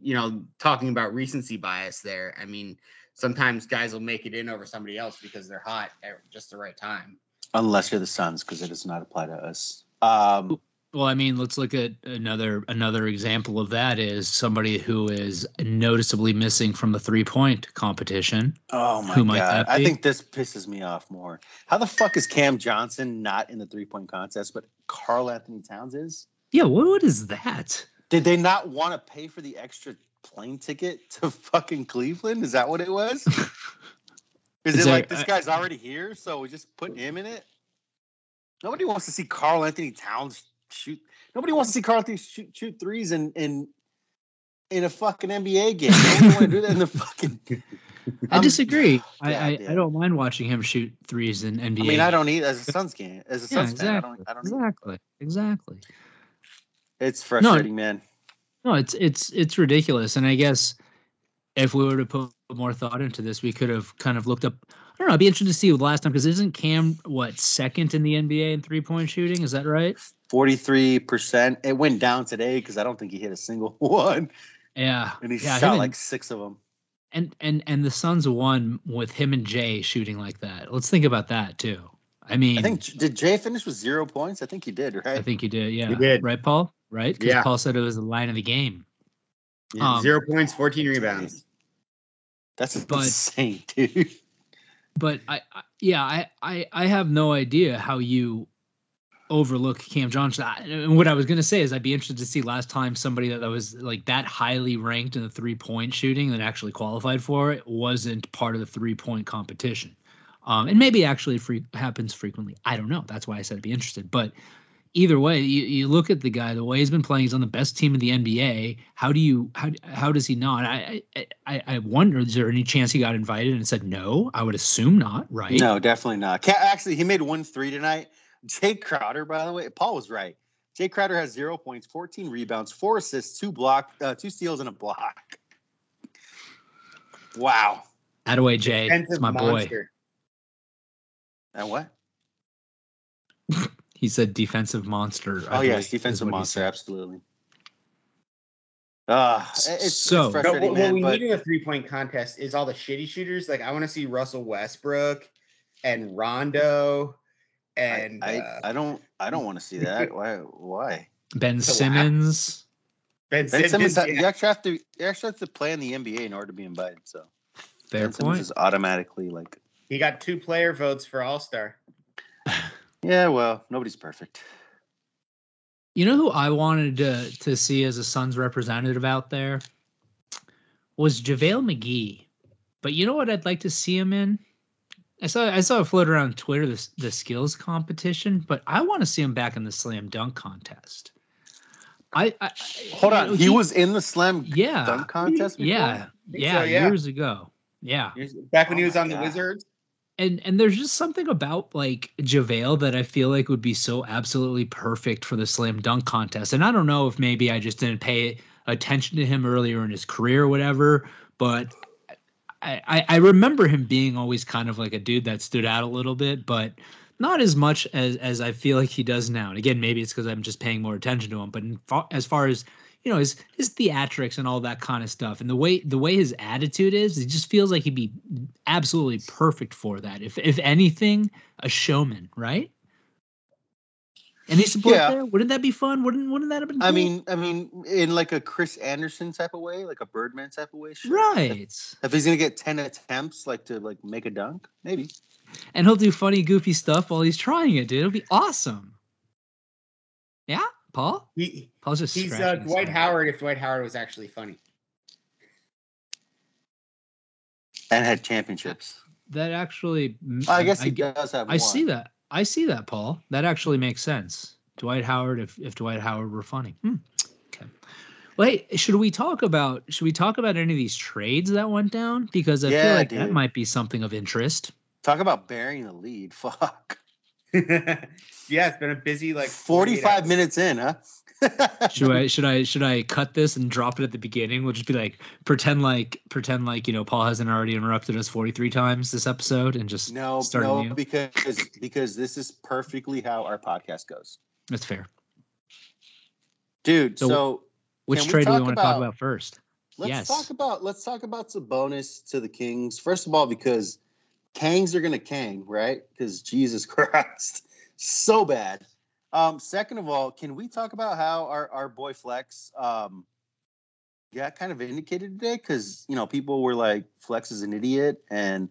you know, talking about recency bias there. I mean, sometimes guys will make it in over somebody else because they're hot at just the right time. Unless you're the Suns, because it does not apply to us. Um, Well, I mean, let's look at another another example of that is somebody who is noticeably missing from the three point competition. oh my Who might god! that I think this pisses me off more. How the fuck is Cam Johnson not in the three point contest, but Karl-Anthony Towns is? Yeah, what what is that? Did they not want to pay for the extra plane ticket to *laughs* fucking Cleveland? Is that what it was? *laughs* Is, Is it there- like this I- guy's already here, so we just put him in it? Nobody wants to see Karl-Anthony Towns shoot. Nobody wants to see Karl-Anthony shoot, shoot threes in in in a fucking NBA game. Nobody want to do that in the fucking. *laughs* I I'm- disagree. I, I, I don't mind watching him shoot threes in NBA. I mean, I don't need as a Suns game as a Yeah, Suns fan. I exactly. don't. I don't. Need, exactly. Exactly. it's frustrating, man. No, it's it's it's ridiculous. And I guess if we were to put more thought into this, we could have kind of looked up. I don't know. I'd be interested to see the last time because isn't Cam what second in the NBA in three point shooting? Is that right? Forty three percent. It went down today because I don't think he hit a single *laughs* one, Yeah. and he yeah, him shot and- like six of them. and and and the Suns won with him and Jae shooting like that. Let's think about that too. I mean, I think did Jae finish with zero points? I think he did, right? I think he did. Yeah. he did. Right, Paul. Right. Because Yeah. Paul said it was the line of the game. Yeah, Um, Zero points, 14 rebounds. That's But- insane, dude. but I, I yeah I, I I have no idea how you overlook Cam Johnson. And what I was going to say is I'd be interested to see last time somebody that, that was like that highly ranked in the three point shooting that actually qualified for it wasn't part of the three point competition. Um, and maybe actually free, happens frequently. I don't know. That's why I said I'd be interested. But either way, you, you look at the guy, the way he's been playing, he's on the best team in the NBA. How do you how how does he not? I I I wonder is there any chance he got invited and said no? I would assume not, right? No, definitely not. Actually, he made one three tonight. Jae Crowder, by the way, Paul was right. Jae Crowder has zero points, 14 rebounds, four assists, two block, uh, two steals, and a block. Wow. Attaway Jae, it's my monster. boy. And what? He said defensive monster. Oh yes, defensive monster, absolutely. Uh, it's so it's no, what, man, we but... need in a three point contest is all the shitty shooters. Like I want to see Russell Westbrook and Rondo and I, I, uh, I don't I don't want to see that. *laughs* why why? Ben Simmons. Ben, ben Simmons, Simmons yeah. you actually have to you actually have to play in the NBA in order to be invited. So fair ben point. is automatically like he got two player votes for All Star. Yeah, well, nobody's perfect. You know who I wanted to to see as a Suns representative out there was JaVale McGee. But you know what I'd like to see him in? I saw I saw it float around Twitter the the skills competition, but I want to see him back in the slam dunk contest. I, I hold on. Know, he, he, was in the slam yeah, dunk contest. Before? Yeah, yeah, so, yeah, years ago. Yeah, back when oh he was on God. the Wizards. And and there's just something about like JaVale that I feel like would be so absolutely perfect for the slam dunk contest. And I don't know if maybe I just didn't pay attention to him earlier in his career or whatever, but I, I remember him being always kind of like a dude that stood out a little bit, but not as much as as I feel like he does now. And again, maybe it's because I'm just paying more attention to him. But as far as you know, his his theatrics and all that kind of stuff, and the way the way his attitude is, it just feels like he'd be absolutely perfect for that. If if anything, a showman, right? Any support yeah. there? Wouldn't that be fun? Wouldn't wouldn't that have been? Cool? I mean, I mean, in like a Chris Andersen type of way, like a Birdman type of way, sure. right? If, if he's gonna get ten attempts, like to like make a dunk, maybe. And he'll do funny, goofy stuff while he's trying it, dude. It'll be awesome. Yeah, Paul. He, Paul's just he's uh, Dwight Howard. If Dwight Howard was actually funny, and had championships. That actually, I guess he I, does have. I one. see that. I see that, Paul. That actually makes sense. Dwight Howard, if if Dwight Howard were funny. Hmm. Okay. Wait, should we talk about should we talk about any of these trades that went down? Because I yeah, feel like dude. that might be something of interest. Talk about burying the lead. *laughs* Fuck. Yeah, it's been a busy like 45 minutes in, huh? *laughs* should I should I should I cut this and drop it at the beginning? We'll just be like pretend like pretend like you know Paul hasn't already interrupted us 43 times this episode and just no start no new. because because this is perfectly how our podcast goes. That's fair, dude. So, so which trade do we want to talk about first? Let's yes. talk about let's talk about Sabonis to the Kings. First of all, because Kangs are gonna Kang, right? Because Jesus *laughs* Christ, so bad. Um, second of all, can we talk about how our, our boy Flex um, got kind of indicated today? Because, you know, people were like, Flex is an idiot. And,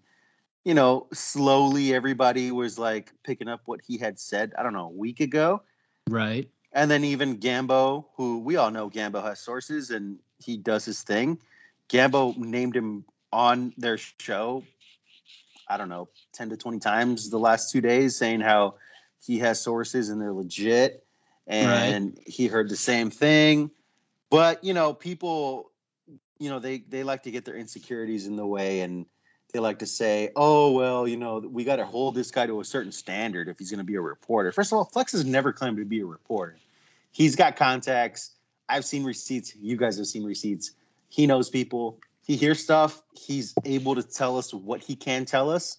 you know, slowly everybody was like picking up what he had said, I don't know, a week ago. Right. And then even Gambo, who we all know Gambo has sources and he does his thing. Gambo named him on their show, I don't know, 10 to 20 times the last two days, saying how he has sources and they're legit. And right. he heard the same thing. But you know people you know they they like to get their insecurities in the way and they like to say oh well you know we got to hold this guy to a certain standard if he's going to be a reporter. First of all flex has never claimed to be a reporter. He's got contacts. I've seen receipts. You guys have seen receipts. He knows people he hears stuff he's able to tell us what he can tell us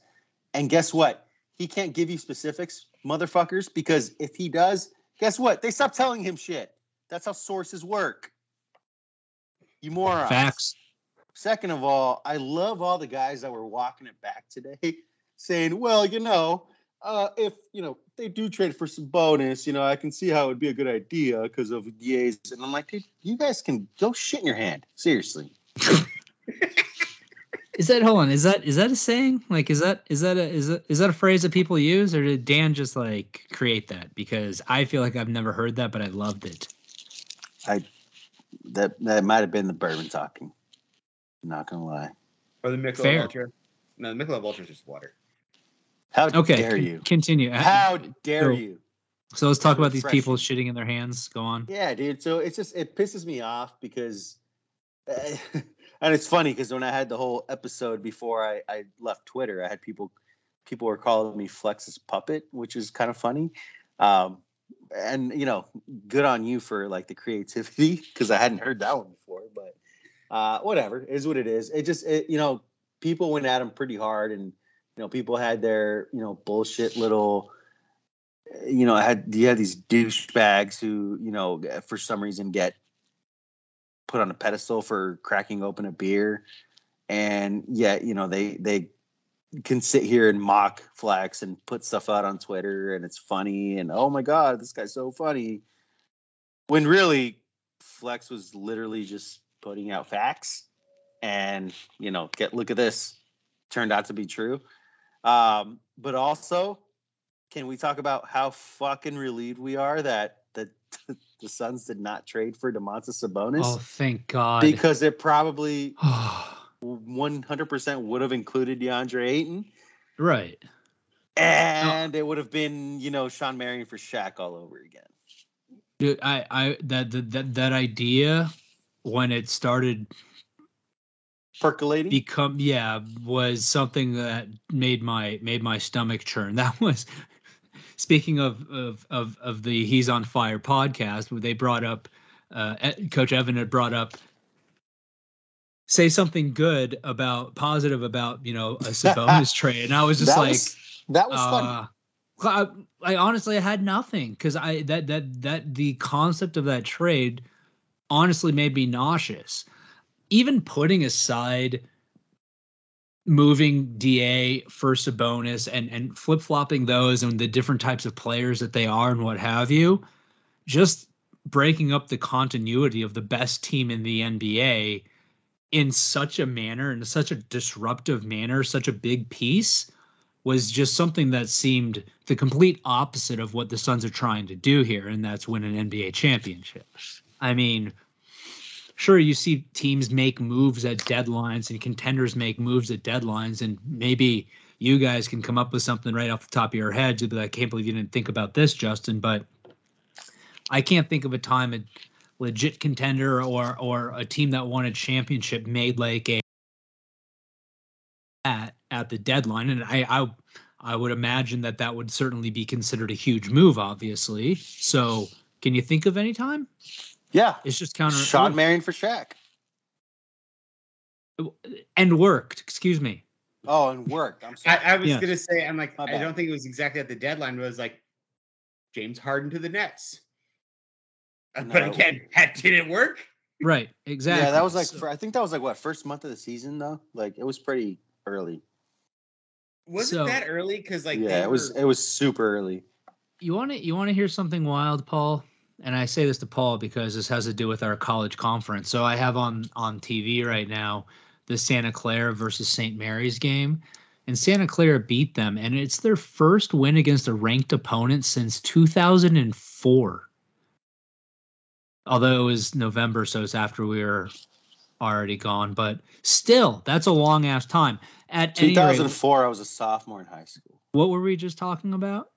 and guess what he can't give you specifics motherfuckers, because if he does, guess what? They stop telling him shit. That's how sources work. You morons. Facts. Second of all, I love all the guys that were walking it back today, *laughs* saying, "Well, you know, uh, if you know they do trade for Sabonis, you know, I can see how it would be a good idea because of Yays." And I'm like, dude, you guys can go shit in your hand, seriously. Is that hold on? Is that is that a saying? Like, is that is that a is that is that a phrase that people use, or did Dan just like create that? Because I feel like I've never heard that, but I loved it. I that that might have been the bourbon talking. I'm not gonna lie. Or the Michelob Fair. Ultra. No, the Michelob Ultra is just water. How Okay, dare con- you? Continue. Uh, How dare so- you? So let's talk about these people shitting in their hands. Go on. Yeah, dude. So it's just it pisses me off because, eh, *laughs* and it's funny because when I had the whole episode before I, I left Twitter, I had people people were calling me Flex's puppet, which is kind of funny. Um, and you know, good on you for like the creativity *laughs* because I hadn't heard that one before. But uh, whatever is what it is. It just it, you know people went at him pretty hard, and you know people had their you know bullshit little you know, I had you had these douchebags who, you know, for some reason get put on a pedestal for cracking open a beer, and yet, you know, they they can sit here and mock Flex and put stuff out on Twitter, and it's funny, and oh my god, this guy's so funny. When really, Flex was literally just putting out facts, and you know, get look at this, turned out to be true. Um, but also, can we talk about how fucking relieved we are that the the Suns did not trade for Domantas Sabonis Oh, thank God. because it probably *sighs* 100% would have included DeAndre Ayton right. and it would have been, you know, Shawn Marion for Shaq all over again. Dude, I, I that, that that that idea when it started Percolating. become yeah was something that made my made my stomach churn. *laughs* That was speaking of of of, of the He's on Fire podcast where they brought up uh, Coach Evan had brought up say something good about positive about you know a *laughs* Sabonis trade, and I was just that like. was, that was funny. Uh, I, I honestly had nothing because I that that that the concept of that trade honestly made me nauseous. Even putting aside moving DA for Sabonis and and flip flopping those and the different types of players that they are and what have you, just breaking up the continuity of the best team in the NBA in such a manner in such a disruptive manner, such a big piece was just something that seemed the complete opposite of what the Suns are trying to do here, and that's win an NBA championship. I mean, sure, you see teams make moves at deadlines and contenders make moves at deadlines, and maybe you guys can come up with something right off the top of your head I can't believe you didn't think about this, Justin, but I can't think of a time a legit contender or or a team that won a championship made like a at at the deadline, and I, I I would imagine that that would certainly be considered a huge move, obviously. So, can you think of any time? Yeah. It's just counter Shawn Marion for Shaq. and worked. Excuse me. Oh, and worked. I'm sorry. I, I was Yeah. gonna say, I'm like, I don't think it was exactly at the deadline, but it was like James Harden to the Nets. Uh, But again, that didn't work. Right. Exactly. Yeah, that was like So- for, I think that was like what first month of the season though. Like it was pretty early. Was So- it that early? Because like, yeah, it was were- it was super early. you want to you want to hear something wild, Paul? And I say this to Paul because this has to do with our college conference. So I have on on TV right now the Santa Clara versus St. Mary's game, and Santa Clara beat them, and it's their first win against a ranked opponent since 2004. Although it was November, so it's after we were already gone, but still, that's a long ass time. At any rate, 2004, I was a sophomore in high school. what were we just talking about?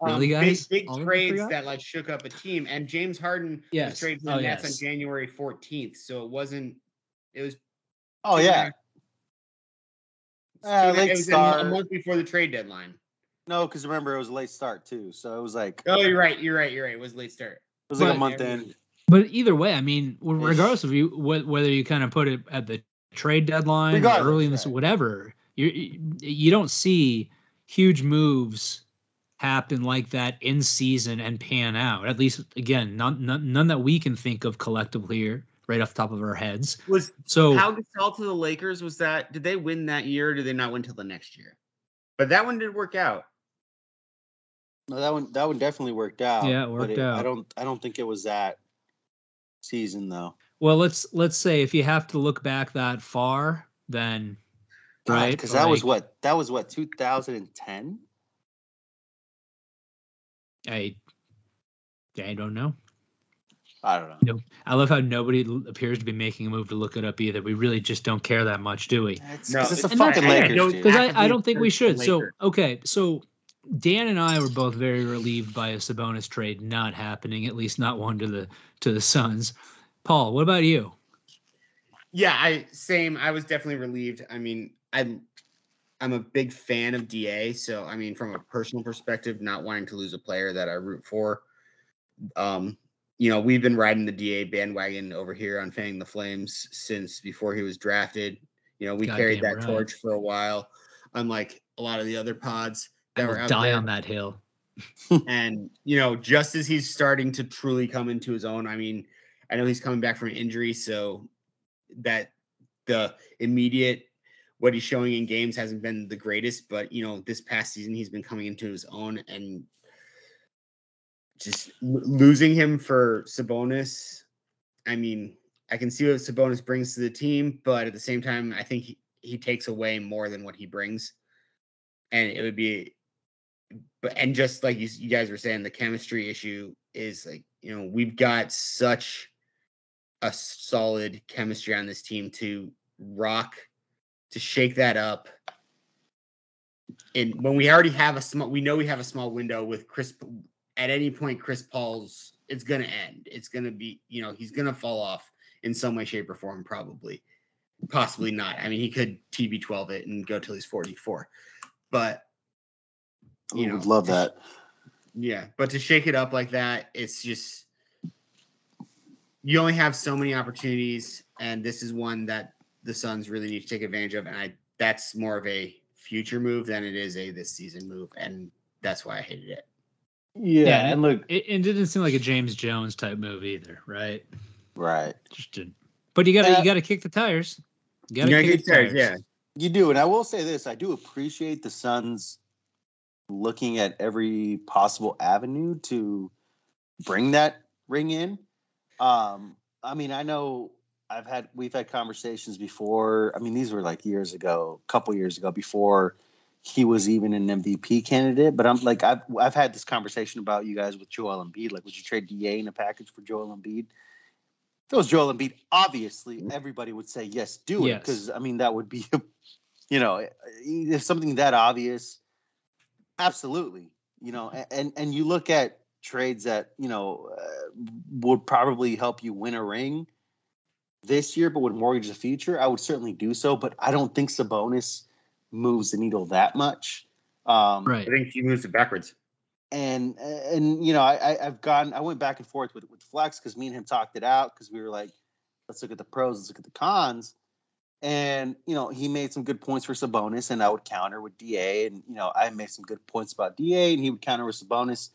Really, um, guys? Big, big All of you trades that like shook up a team, and James Harden Yes. was traded to the Oh, Nets yes. on January 14th, so it wasn't. It was. Oh yeah, Uh, it late was a- start. a month before the trade deadline. no, because remember it was a late start too, so it was like Oh, you're right. You're right. You're right. It was late start. It was like a month in. But either way, I mean, regardless of you whether you kind of put it at the trade deadline, or early in this, right. whatever, you you- you don't see huge moves happen like that in season and pan out. At least, again, none none, none that we can think of collectively here, right off the top of our heads. Was So Pau Gasol to the Lakers was that? Did they win that year? or Did they not win till the next year? But that one did work out. No, that one that one definitely worked out. Yeah, it but worked I out. don't I don't think it was that season though. Well, let's let's say if you have to look back that far, then right Because that was what that was what 2010. I I don't know. I don't know. No, I love how nobody appears to be making a move to look it up either. We really just don't care that much, do we? It's, No, 'cause it's the fucking fair. Lakers. Because I, I Actively don't think we should. So okay, so Dan and I were both very relieved by a Sabonis trade not happening, at least not one to the to the Suns. Paul, what about you? Yeah, I same. I was definitely relieved. I mean, I'm I'm a big fan of DA, so I mean, from a personal perspective, not wanting to lose a player that I root for. Um, you know, we've been riding the DA bandwagon over here on Fanning the Flames since before he was drafted. You know, we carried that right. torch for a while, unlike a lot of the other pods that were out die there. on that hill. *laughs* *laughs* and you know, just as he's starting to truly come into his own, I mean, I know he's coming back from injury, so that the immediate what he's showing in games hasn't been the greatest, but you know, this past season he's been coming into his own and just losing him for Sabonis. I mean, I can see what Sabonis brings to the team, but at the same time, I think he, he takes away more than what he brings. And it would be but and just like you, you guys were saying, the chemistry issue is like you know we've got such a solid chemistry on this team to rock to shake that up. And when we already have a small, we know we have a small window with Chris. At any point, Chris Paul's it's gonna end. It's gonna be you know he's gonna fall off in some way, shape, or form. Probably, possibly not. I mean, he could TB12 it and go till he's 44, but you would know, love that. yeah, but to shake it up like that, it's just you only have so many opportunities, and this is one that the Suns really need to take advantage of. And I that's more of a future move than it is a this season move, and that's why I hated it. Yeah, Yeah, and look, It, it didn't seem like a James Jones type move either, right? right. Just did. But you gotta Uh, you gotta kick the tires. You You gotta gotta kick get the started, tires. yeah. You do, and I will say this: I do appreciate the Suns looking at every possible avenue to bring that ring in. Um, I mean, I know I've had we've had conversations before. I mean, these were like years ago, a couple years ago, before he was even an MVP candidate. But I'm like, I've I've had this conversation about you guys with Joel Embiid. Like, would you trade Da in a package for Joel Embiid? If it was Joel Embiid, obviously mm-hmm. everybody would say yes, do it Yes. because I mean that would be, *laughs* you know, eh, eh, if something that obvious, absolutely, you know, and and you look at trades that you know uh, would probably help you win a ring this year, but would mortgage the future. I would certainly do so, but I don't think Sabonis moves the needle that much. Um, Right. I think he moves it backwards. and and you know I, I I've gone I went back and forth with with Flex because me and him talked it out because we were like let's look at the pros let's look at the cons and you know he made some good points for Sabonis and I would counter with Da and you know I made some good points about Da and he would counter with Sabonis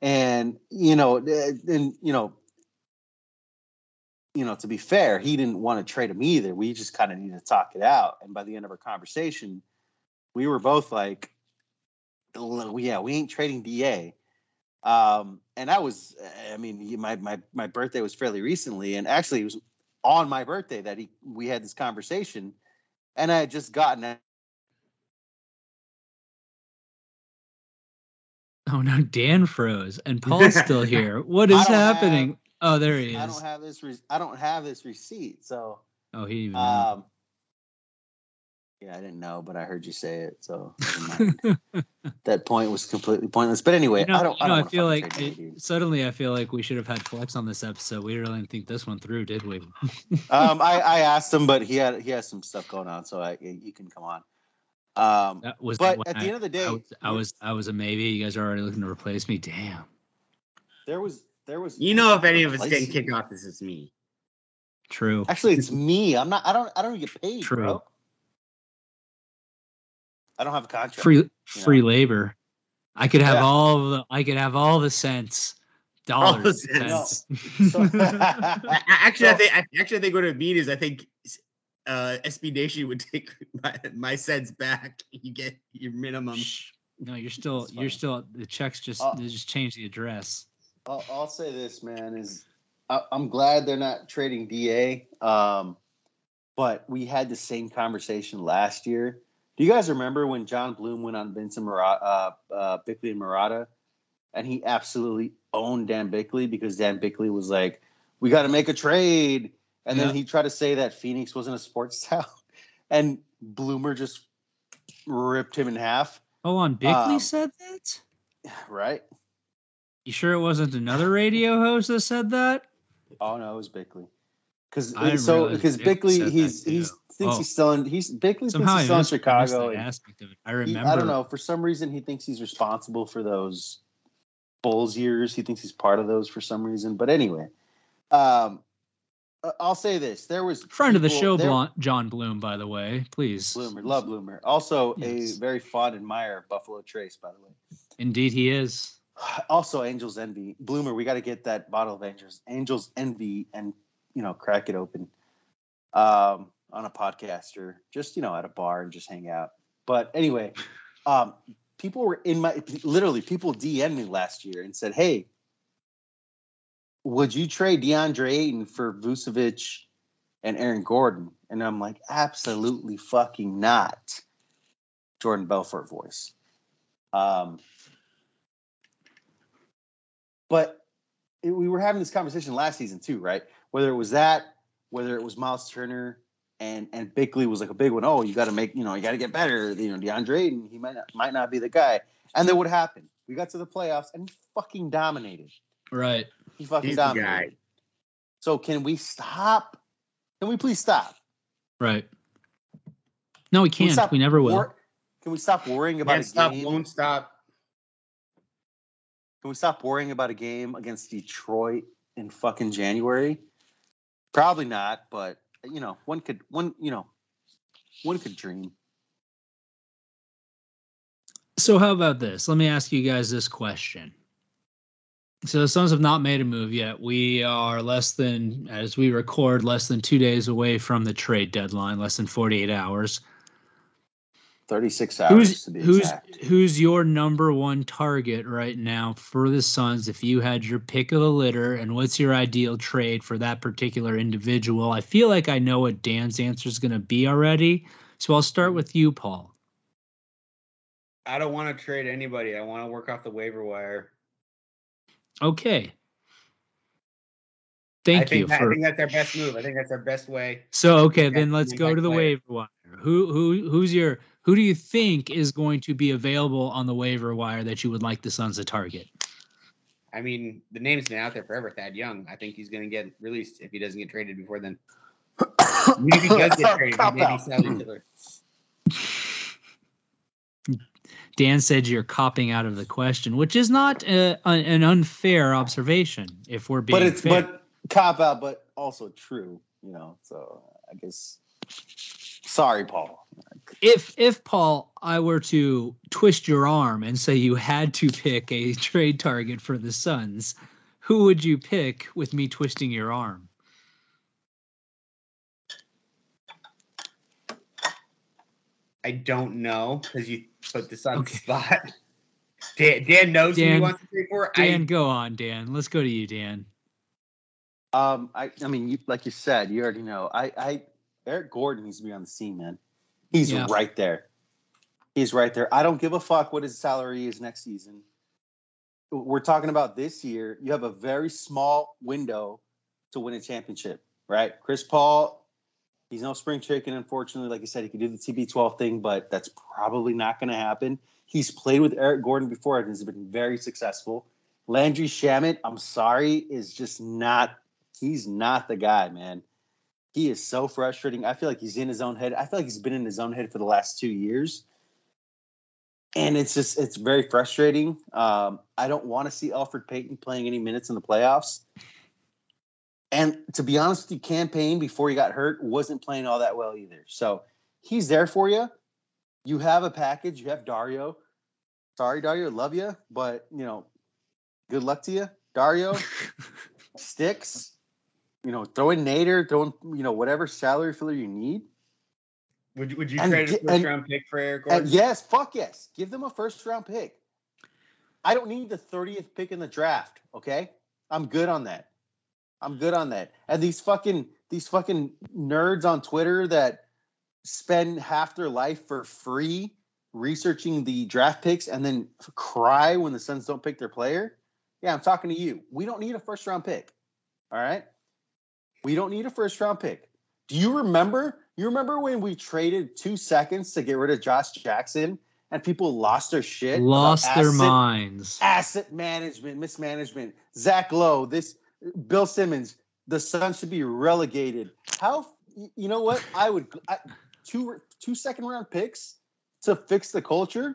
and you know and you know you know to be fair he didn't want to trade him either we just kind of needed to talk it out and by the end of our conversation we were both like yeah, we ain't trading DA. Um, and I was, I mean, my my my birthday was fairly recently, and actually it was on my birthday that he we had this conversation, and I had just gotten. Oh no, Dan froze and Paul's still *laughs* here. What is I have- happening? Oh, there he is. *laughs* I don't have this. Re- I don't have this receipt, so oh, he even um, yeah, I didn't know, but I heard you say it, so *laughs* that point was completely pointless. But anyway, You know, I don't. you I, don't I feel like it- suddenly I feel like we should have had Flex on this episode. We really didn't think this one through, did we? *laughs* um, I, I asked him, but he had he has some stuff going on, so I you can come on. Um, That was but at the end of the day, I was, I was I was a maybe. You guys are already looking to replace me. Damn. there was there was You know, if any of us getting kicked off, this is me. True. Actually, it's me. I'm not. I don't. I don't get paid, True. bro. I don't have a contract. Free free labor. I could have Yeah. all of the I could have all the cents. Dollars. the cents. *laughs* So- *laughs* I, I- actually, I think I, actually I think what it mean is I think uh, SB Nation would *laughs* take my, my cents back. You get your minimum. No, you're still you're still the checks just Uh, they just change the address. I'll, I'll say this, man, is I, I'm glad they're not trading Da. Um, but we had the same conversation last year. Do you guys remember when John Bloom went on Vincent Marotta, uh, uh, Bickley and Marotta, and he absolutely owned Dan Bickley because Dan Bickley was like, "We got to make a trade," and Yeah. then he tried to say that Phoenix wasn't a sports *laughs* town, and Bloomer just ripped him in half. Oh, on, Bickley Um, said that. Right? You sure it wasn't another radio host that said that? Oh no, it was Bickley. Because so because Bickley he's he's thinks Oh. he's still in he's Bickley Somehow thinks he's still in Chicago. that and aspect of it. I he- remember. I don't know. For some reason, he thinks he's responsible for those Bulls years. He thinks he's part of those for some reason. But anyway, um, I- I'll say this: there was Friend of the show, there- John Bloom, by the way. Please. Bloomer, love Bloomer. Also, Yes. a very fond admirer of Buffalo Trace, by the way. Indeed, he is. *sighs* Also, Angels Envy. Bloomer, we got to get that bottle of Angels Angels Envy and you know crack it open um, on a podcast or just you know at a bar and just hang out. But anyway, um, people were in my literally people DM me last year and said, "Hey, would you trade DeAndre Ayton for Vucevic and Aaron Gordon?" And I'm like, "Absolutely fucking not." Jordan Belfort voice. Um, but it, we were having this conversation last season too, right? Whether it was that, whether it was Miles Turner and and Bickley was like a big one. Oh, you got to make, you know, you got to get better. You know, DeAndre Ayton, he might not, might not be the guy. And then what happened? We got to the playoffs and he fucking dominated. Right. He fucking He's the guy. dominated. So can we stop? Can we please stop? Right. No, we Can can't. stop We never will. wor- can we stop worrying about Can't a stop, game? won't stop. Can we stop worrying about a game against Detroit in fucking January? Probably not, but you know, one could one you know, one could dream. So how about this? Let me ask you guys this question. So the Suns have not made a move yet. We are less than, as we record, less than two days away from the trade deadline, less than 48 hours. Thirty six hours Who's to be who's exact. who's your number one target right now for the Suns if you had your pick of the litter and what's your ideal trade for that particular individual? I feel like I know what Dan's answer is going to be already. So I'll start with you, Paul. I don't want to trade anybody. I want to work off the waiver wire. Okay. I Thank think you that- for I think that's our best move. I think that's our best way. So okay, then let's go to the play. waiver wire. Who who who's your who do you think is going to be available on the waiver wire that you would like the Suns to target? I mean, the name's been out there forever. Thad Young. I think he's going to get released if he doesn't get traded before then. *coughs* Even if he does get traded, maybe out. Sally Tiller. Dan said you're copping out of the question, which is not uh, an an unfair observation. If we're being but it's fair. but cop out, but also true. You know, so I guess. Sorry, Paul. If if Paul, I were to twist your arm and say you had to pick a *laughs* trade target for the Suns, who would you pick with me twisting your arm? I don't know because you put this on Okay. the spot. *laughs* Dan, Dan knows who he wants to trade for. Dan, I, go on, Dan. Let's go to you, Dan. Um, I, I mean, you, like you said, you already know. I, I, Eric Gordon needs to be on the scene, man. He's Yeah. right there. He's right there. I don't give a fuck what his salary is next season. We're talking about this year. You have a very small window to win a championship, right? Chris Paul, he's no spring chicken, unfortunately. Like I said, he could do the TB12 thing, but that's probably not going to happen. He's played with Eric Gordon before and has been very successful. Landry Shamet, I'm sorry, is just not he's not the guy, man. He is so frustrating. I feel like he's in his own head. I feel like he's been in his own head for the last two years. And it's just it's very frustrating. Um, I don't want to see Elfrid Payton playing any minutes in the playoffs. And to be honest with you, Cam Payne before he got hurt wasn't playing all that well either. So he's there for you. You have a package. You have Dario. Sorry, Dario, love you, but you know, good luck to you, Dario. *laughs* Sticks. You know, throw in Nader, throw in you know whatever salary filler you need. would, you- would you and trade a first and- round pick for Eric And Gordon? yes, fuck yes. Give them a first round pick. I don't need the 30th pick in the draft, okay? I'm good on that. I'm good on that. And these fucking these fucking nerds on Twitter that spend half their life for free researching the draft picks and then cry when the Suns don't pick their player. Yeah, I'm talking to you. We don't need a first round pick. All right. We don't need a first round pick. Do you remember? You remember when we traded two seconds to get rid of Josh Jackson and people lost their shit? Lost their minds. Asset management, mismanagement. Zach Lowe, this Bill Simmons, the Suns should be relegated. How you know what? I would I, two two second round picks to fix the culture.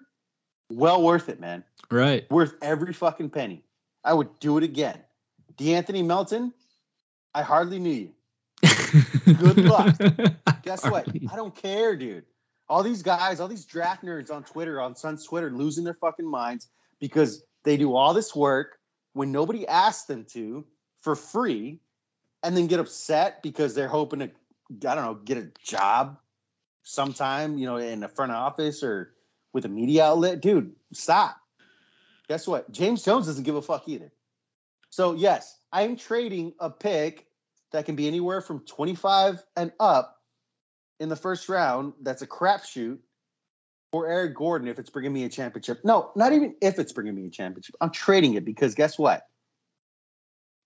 Well worth it, man. Right. Worth every fucking penny. I would do it again. De'Anthony Melton, I hardly knew you. *laughs* Good luck. Guess what? I don't care, dude. All these guys, all these draft nerds on Twitter, on Suns Twitter, losing their fucking minds because they do all this work when nobody asks them to for free and then get upset because they're hoping to, I don't know, get a job sometime, you know, in the front office or with a media outlet. Dude, stop. Guess what? James Jones doesn't give a fuck either. So, yes, I'm trading a pick that can be anywhere from 25 and up in the first round. That's a crapshoot for Eric Gordon if it's bringing me a championship. No, not even if it's bringing me a championship. I'm trading it because guess what?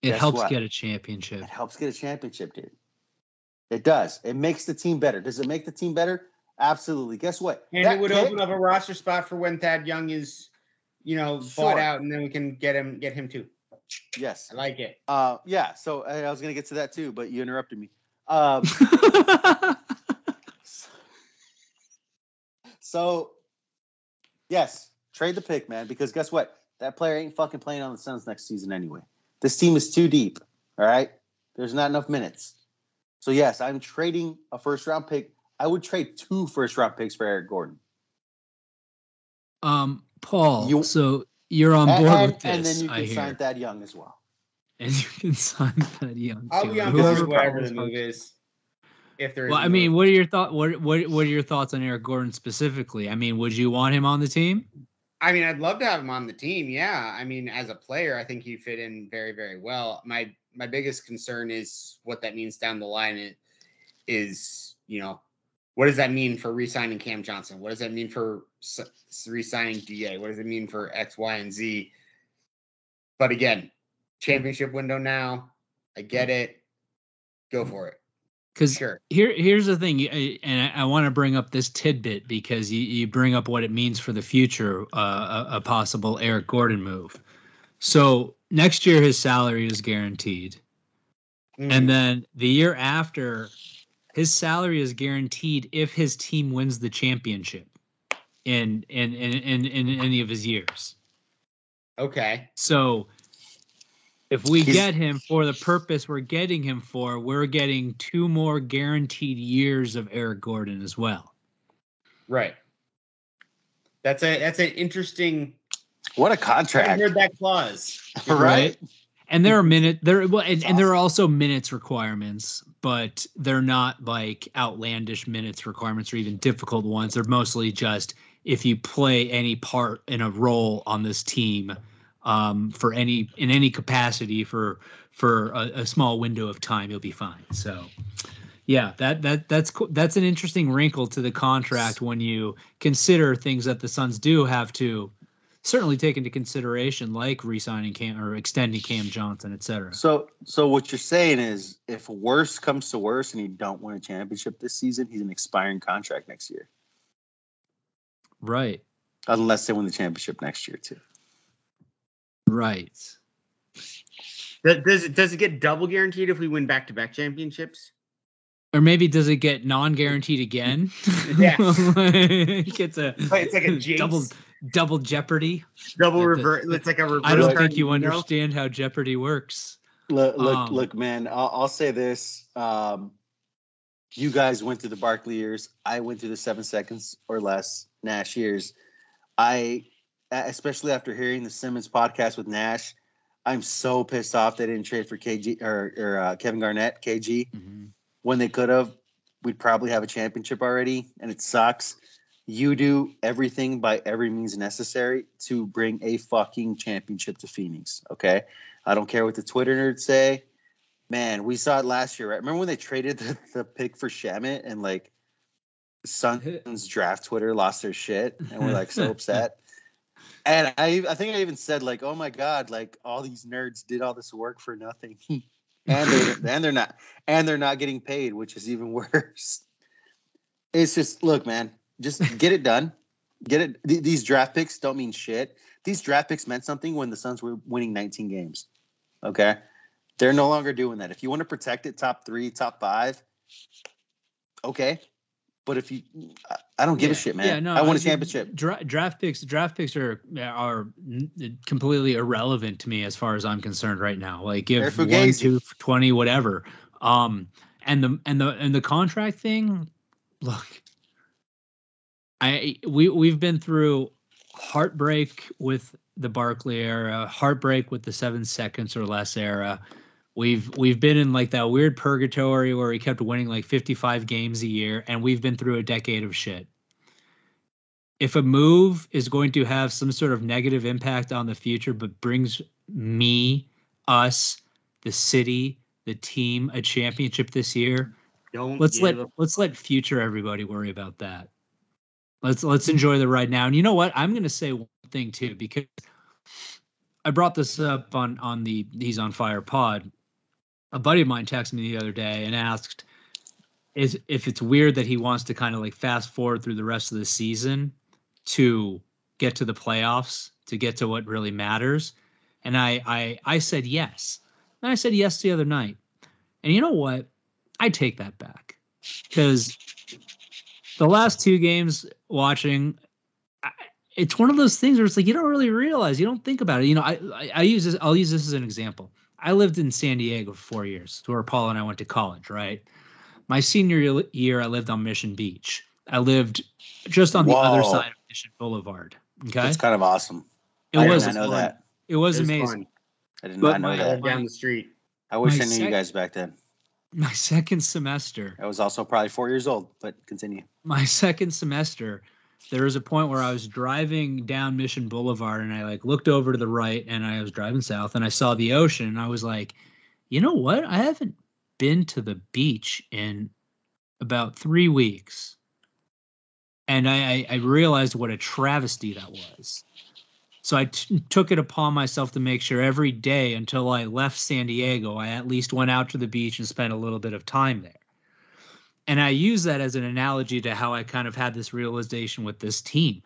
It guess helps what? get a championship. It helps get a championship, dude. It does. It makes the team better. Does it make the team better? Absolutely. Guess what? And that it would pick, open up a roster spot for when Thad Young is, you know, sure. bought out, and then we can get him get him too. Yes, I like it. Uh, yeah. So I was gonna get to that too, but you interrupted me. Um, *laughs* so yes, trade the pick, man, because guess what? That player ain't fucking playing on the Suns next season anyway. This team is too deep. All right, there's not enough minutes. So yes, I'm trading a first round pick. I would trade two first round picks for Eric Gordon. Um, Paul. You, so you're on board and, with this. And then you can sign Thad Young as well. And you can *laughs* sign Thad Young. I'll be on board with whatever the move is. If there is. Well, I mean, what are your thoughts? What what what are your thoughts on Eric Gordon specifically? I mean, would you want him on the team? I mean, I'd love to have him on the team. Yeah. I mean, as a player, I think he fit in very, very well. My my biggest concern is what that means down the line. It is, you know, what does that mean for re-signing Cam Johnson? What does that mean for re-signing Da? What does it mean for X, Y, and Z? But again, championship window now. I get it. Go for it. Because sure. here, here's the thing, and I, I want to bring up this tidbit because you, you bring up what it means for the future, uh, a, a possible Eric Gordon move. So next year, his salary is guaranteed, mm. and then the year after, his salary is guaranteed if his team wins the championship in in in in, in any of his years. Okay. So if we He's, get him for the purpose we're getting him for, we're getting two more guaranteed years of Eric Gordon as well. Right. That's a that's an interesting. What a contract! I heard that clause. *laughs* right? And there are minute there well, and, awesome. and, there are also minutes requirements but they're not like outlandish minutes requirements or even difficult ones. They're mostly just if you play any part in a role on this team um, for any in any capacity for for a, a, small window of time you'll be fine. So yeah that that that's that's an interesting wrinkle to the contract when you consider things that the suns do have to certainly take into consideration, like re-signing Cam or extending Cam Johnson, et cetera. So, so what you're saying is, if worse comes to worse and he don't win a championship this season, he's an expiring contract next year. Right. Unless they win the championship next year too. Right. Does it does it get double guaranteed if we win back to back championships? Or maybe does it get non-guaranteed again? Yeah, *laughs* it gets a it's like a *laughs* double double jeopardy. Double reverse. It's like a reverse. I don't think you understand how Jeopardy works. Look, look, um, look, man. I'll, I'll say this. Um, you guys went through the Barkley years. I went through the seven seconds or less Nash years. I, especially after hearing the Simmons podcast with Nash, I'm so pissed off they didn't trade for KG or, or uh, Kevin Garnett, KG, mm-hmm. When they could have. We'd probably have a championship already, and it sucks you do everything by every means necessary to bring a fucking championship to Phoenix. Okay. I don't care what the Twitter nerds say. Man, we saw it last year, right? Remember when they traded the, the pick for Shamet and like Suns *laughs* draft Twitter lost their shit and we're like so *laughs* upset. And I I think I even said like, oh my god, like all these nerds did all this work for nothing. *laughs* and they're and they're not and they're not getting paid, which is even *laughs* worse. It's just look, man, just get it done. Get it. Th- these draft picks don't mean shit. These draft picks meant something when the Suns were winning 19 games. Okay. They're no longer doing that. If you want to protect it, top three, top five, okay. But if you, I don't give Yeah. a shit, man. Yeah, no, I want a championship. Dra- draft picks, draft picks are are completely irrelevant to me as far as I'm concerned right now. Like give one, two, twenty, whatever. Um, and the and the and the contract thing. Look, I we we've been through heartbreak with the Barkley era, heartbreak with the seven seconds or less era. We've we've been in like that weird purgatory where we kept winning like 55 games a year, and we've been through a decade of shit. If a move is going to have some sort of negative impact on the future, but brings me, us, the city, the team a championship this year, Don't let's let a let's let future everybody worry about that. Let's let's enjoy the ride now. And you know what? I'm going to say one thing too because I brought this up on on the He's on Fire pod. A buddy of mine texted me the other day and asked is if it's weird that he wants to kind of like fast forward through the rest of the season to get to the playoffs, to get to what really matters. And I I I said yes. And I said yes the other night. And you know what? I take that back because the last two games watching, I, it's one of those things where it's like you don't really realize, you don't think about it. You know, I, I I use this. I'll use this as an example. I lived in San Diego for four years, where Paul and I went to college. Right, my senior year- year, I lived on Mission Beach. I lived just on the other side of Mission Boulevard. Okay, That's kind of awesome. it I was did not know fun. that. it was It was amazing. fun. I did But not know my- I that. down the street. I wish my I knew sec- you guys back then. *laughs* My second semester, I was also probably four years old, but continue. my second semester, there was a point where I was driving down Mission Boulevard and I like looked over to the right and I was driving south and I saw the ocean and I was like, you know what? I haven't been to the beach in about three weeks. And I, I, realized what a travesty that was. So I t- took it upon myself to make sure every day until I left San Diego, I at least went out to the beach and spent a little bit of time there. And I use that as an analogy to how I kind of had this realization with this team.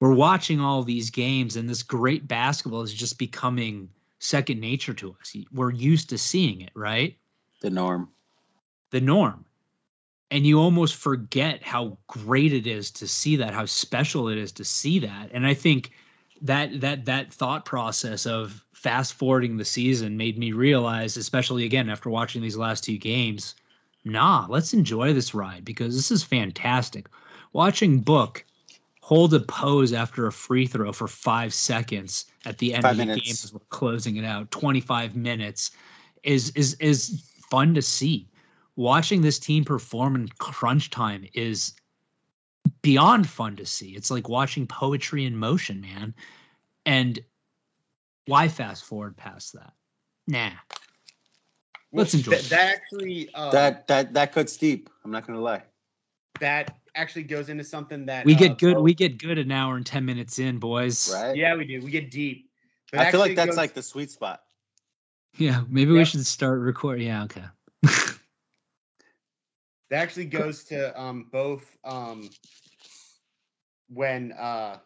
We're watching all these games, and this great basketball is just becoming second nature to us. We're used to seeing it, right? The norm. the norm. And you almost forget how great it is to see that, how special it is to see that. And I think that that that thought process of fast forwarding the season made me realize, especially again after watching these last two games, nah, let's enjoy this ride because this is fantastic. Watching Book hold a pose after a free throw for five seconds at the end Five of the minutes. game as we're closing it out, 25 minutes is is is fun to see. Watching this team perform in crunch time is beyond fun to see. It's like watching poetry in motion, man. And why fast forward past that? Nah. Let's enjoy That, that actually uh, That that that cuts steep. I'm not gonna lie. that actually goes into something that We uh, get good. Bo- We get good an hour and ten minutes in, boys. Right? yeah, we do. We get deep. But I feel like that's goes- like the sweet spot. Yeah. Maybe we should start recording. Yeah. Okay. *laughs* that actually goes to um both um when uh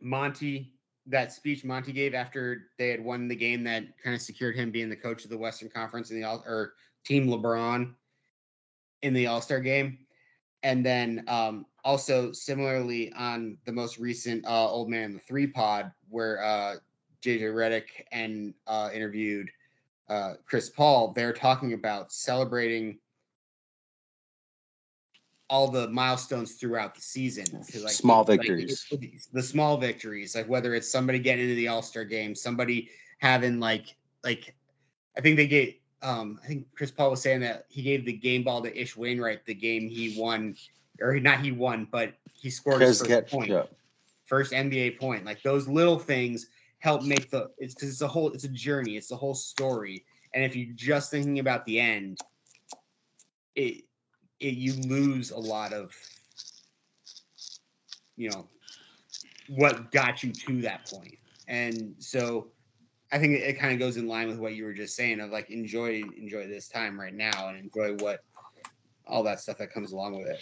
Monty that speech Monty gave after they had won the game that kind of secured him being the coach of the Western Conference in the all or team LeBron in the All-Star game. And then um also similarly on the most recent uh old man the three pod where uh JJ Redick and uh interviewed uh Chris Paul, they're talking about celebrating all the milestones throughout the season. like, Small like, victories. the small victories, like whether it's somebody getting into the All Star game, somebody having like like I think they get um I think Chris Paul was saying that he gave the game ball to Ish Wainwright the game he won or not he won, but he scored his first point, yeah. first NBA point. Like those little things help make the it's because it's a whole it's a journey, it's the whole story. And if you're just thinking about the end, it, it you lose a lot of you know what got you to that. And so I think it, it kind of goes in line with what you were just saying of like enjoy enjoy this time right now and enjoy what all that stuff that comes along with it.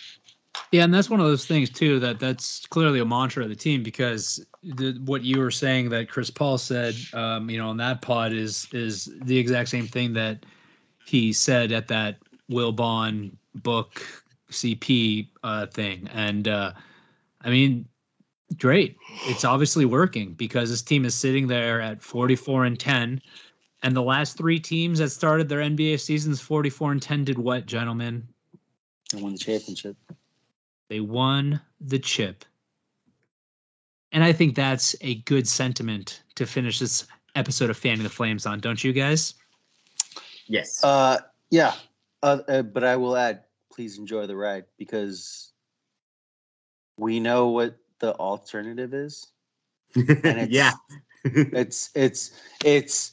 Yeah, and that's one of those things too that that's clearly a mantra of the team because the, what you were saying that Chris Paul said, um, you know, on that pod is is the exact same thing that he said at that Wilbon book CP uh, thing, and uh, I mean, great. It's obviously working because this team is sitting there at 44 and 10. And the last three teams that started their NBA seasons 44 and 10 did what, gentlemen? They won the championship. They won the chip. And I think that's a good sentiment to finish this episode of Fanning the Flames on, don't you guys? Yes. Uh, yeah. Uh, uh, but I will add, please enjoy the ride because we know what the alternative is. *laughs* it's, yeah. *laughs* it's it's it's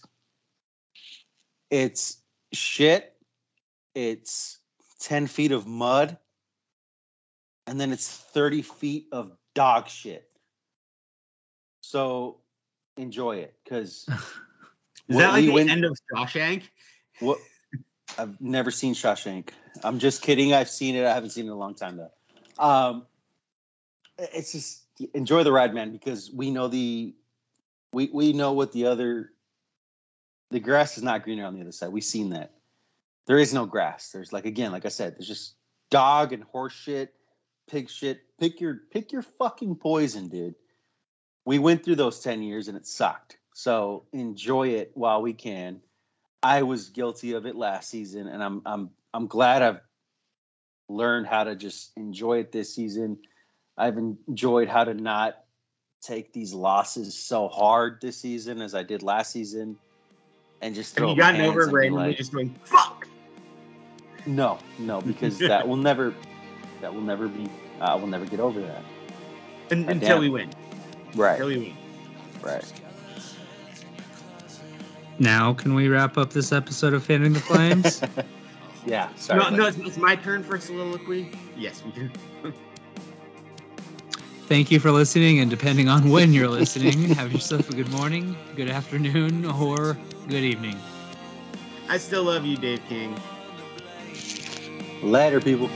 it's shit. It's ten feet of mud, and then it's thirty feet of dog shit. So enjoy it, because *laughs* is that like the end of Shawshank? What I've never seen Shawshank. I'm just kidding. I've seen it. I haven't seen it in a long time though. Um, it's just enjoy the ride, man, because we know the we we know what the other the grass is not greener on the other side. We've seen that. There is no grass. There's like again, like I said, there's just dog and horse shit, pig shit. Pick your pick your fucking poison, dude. We went through those 10 years and it sucked. So enjoy it while we can. I was guilty of it last season and I'm I'm I'm glad I've learned how to just enjoy it this season I've enjoyed how to not take these losses so hard this season as I did last season, and just throw. Have you gotten over randomly like, just going fuck? No, no, because that will never, that will never be. I uh, will never get over that. And, until we win. Right. Until we win. Right. Now, can we wrap up this episode of Fanning the Flames? *laughs* yeah. Sorry. No, no it's, it's my turn for soliloquy. Yes, we do. *laughs* Thank you for listening, and depending on when you're listening, have yourself a good morning, good afternoon, or good evening. I still love you, Dave King. Later, people.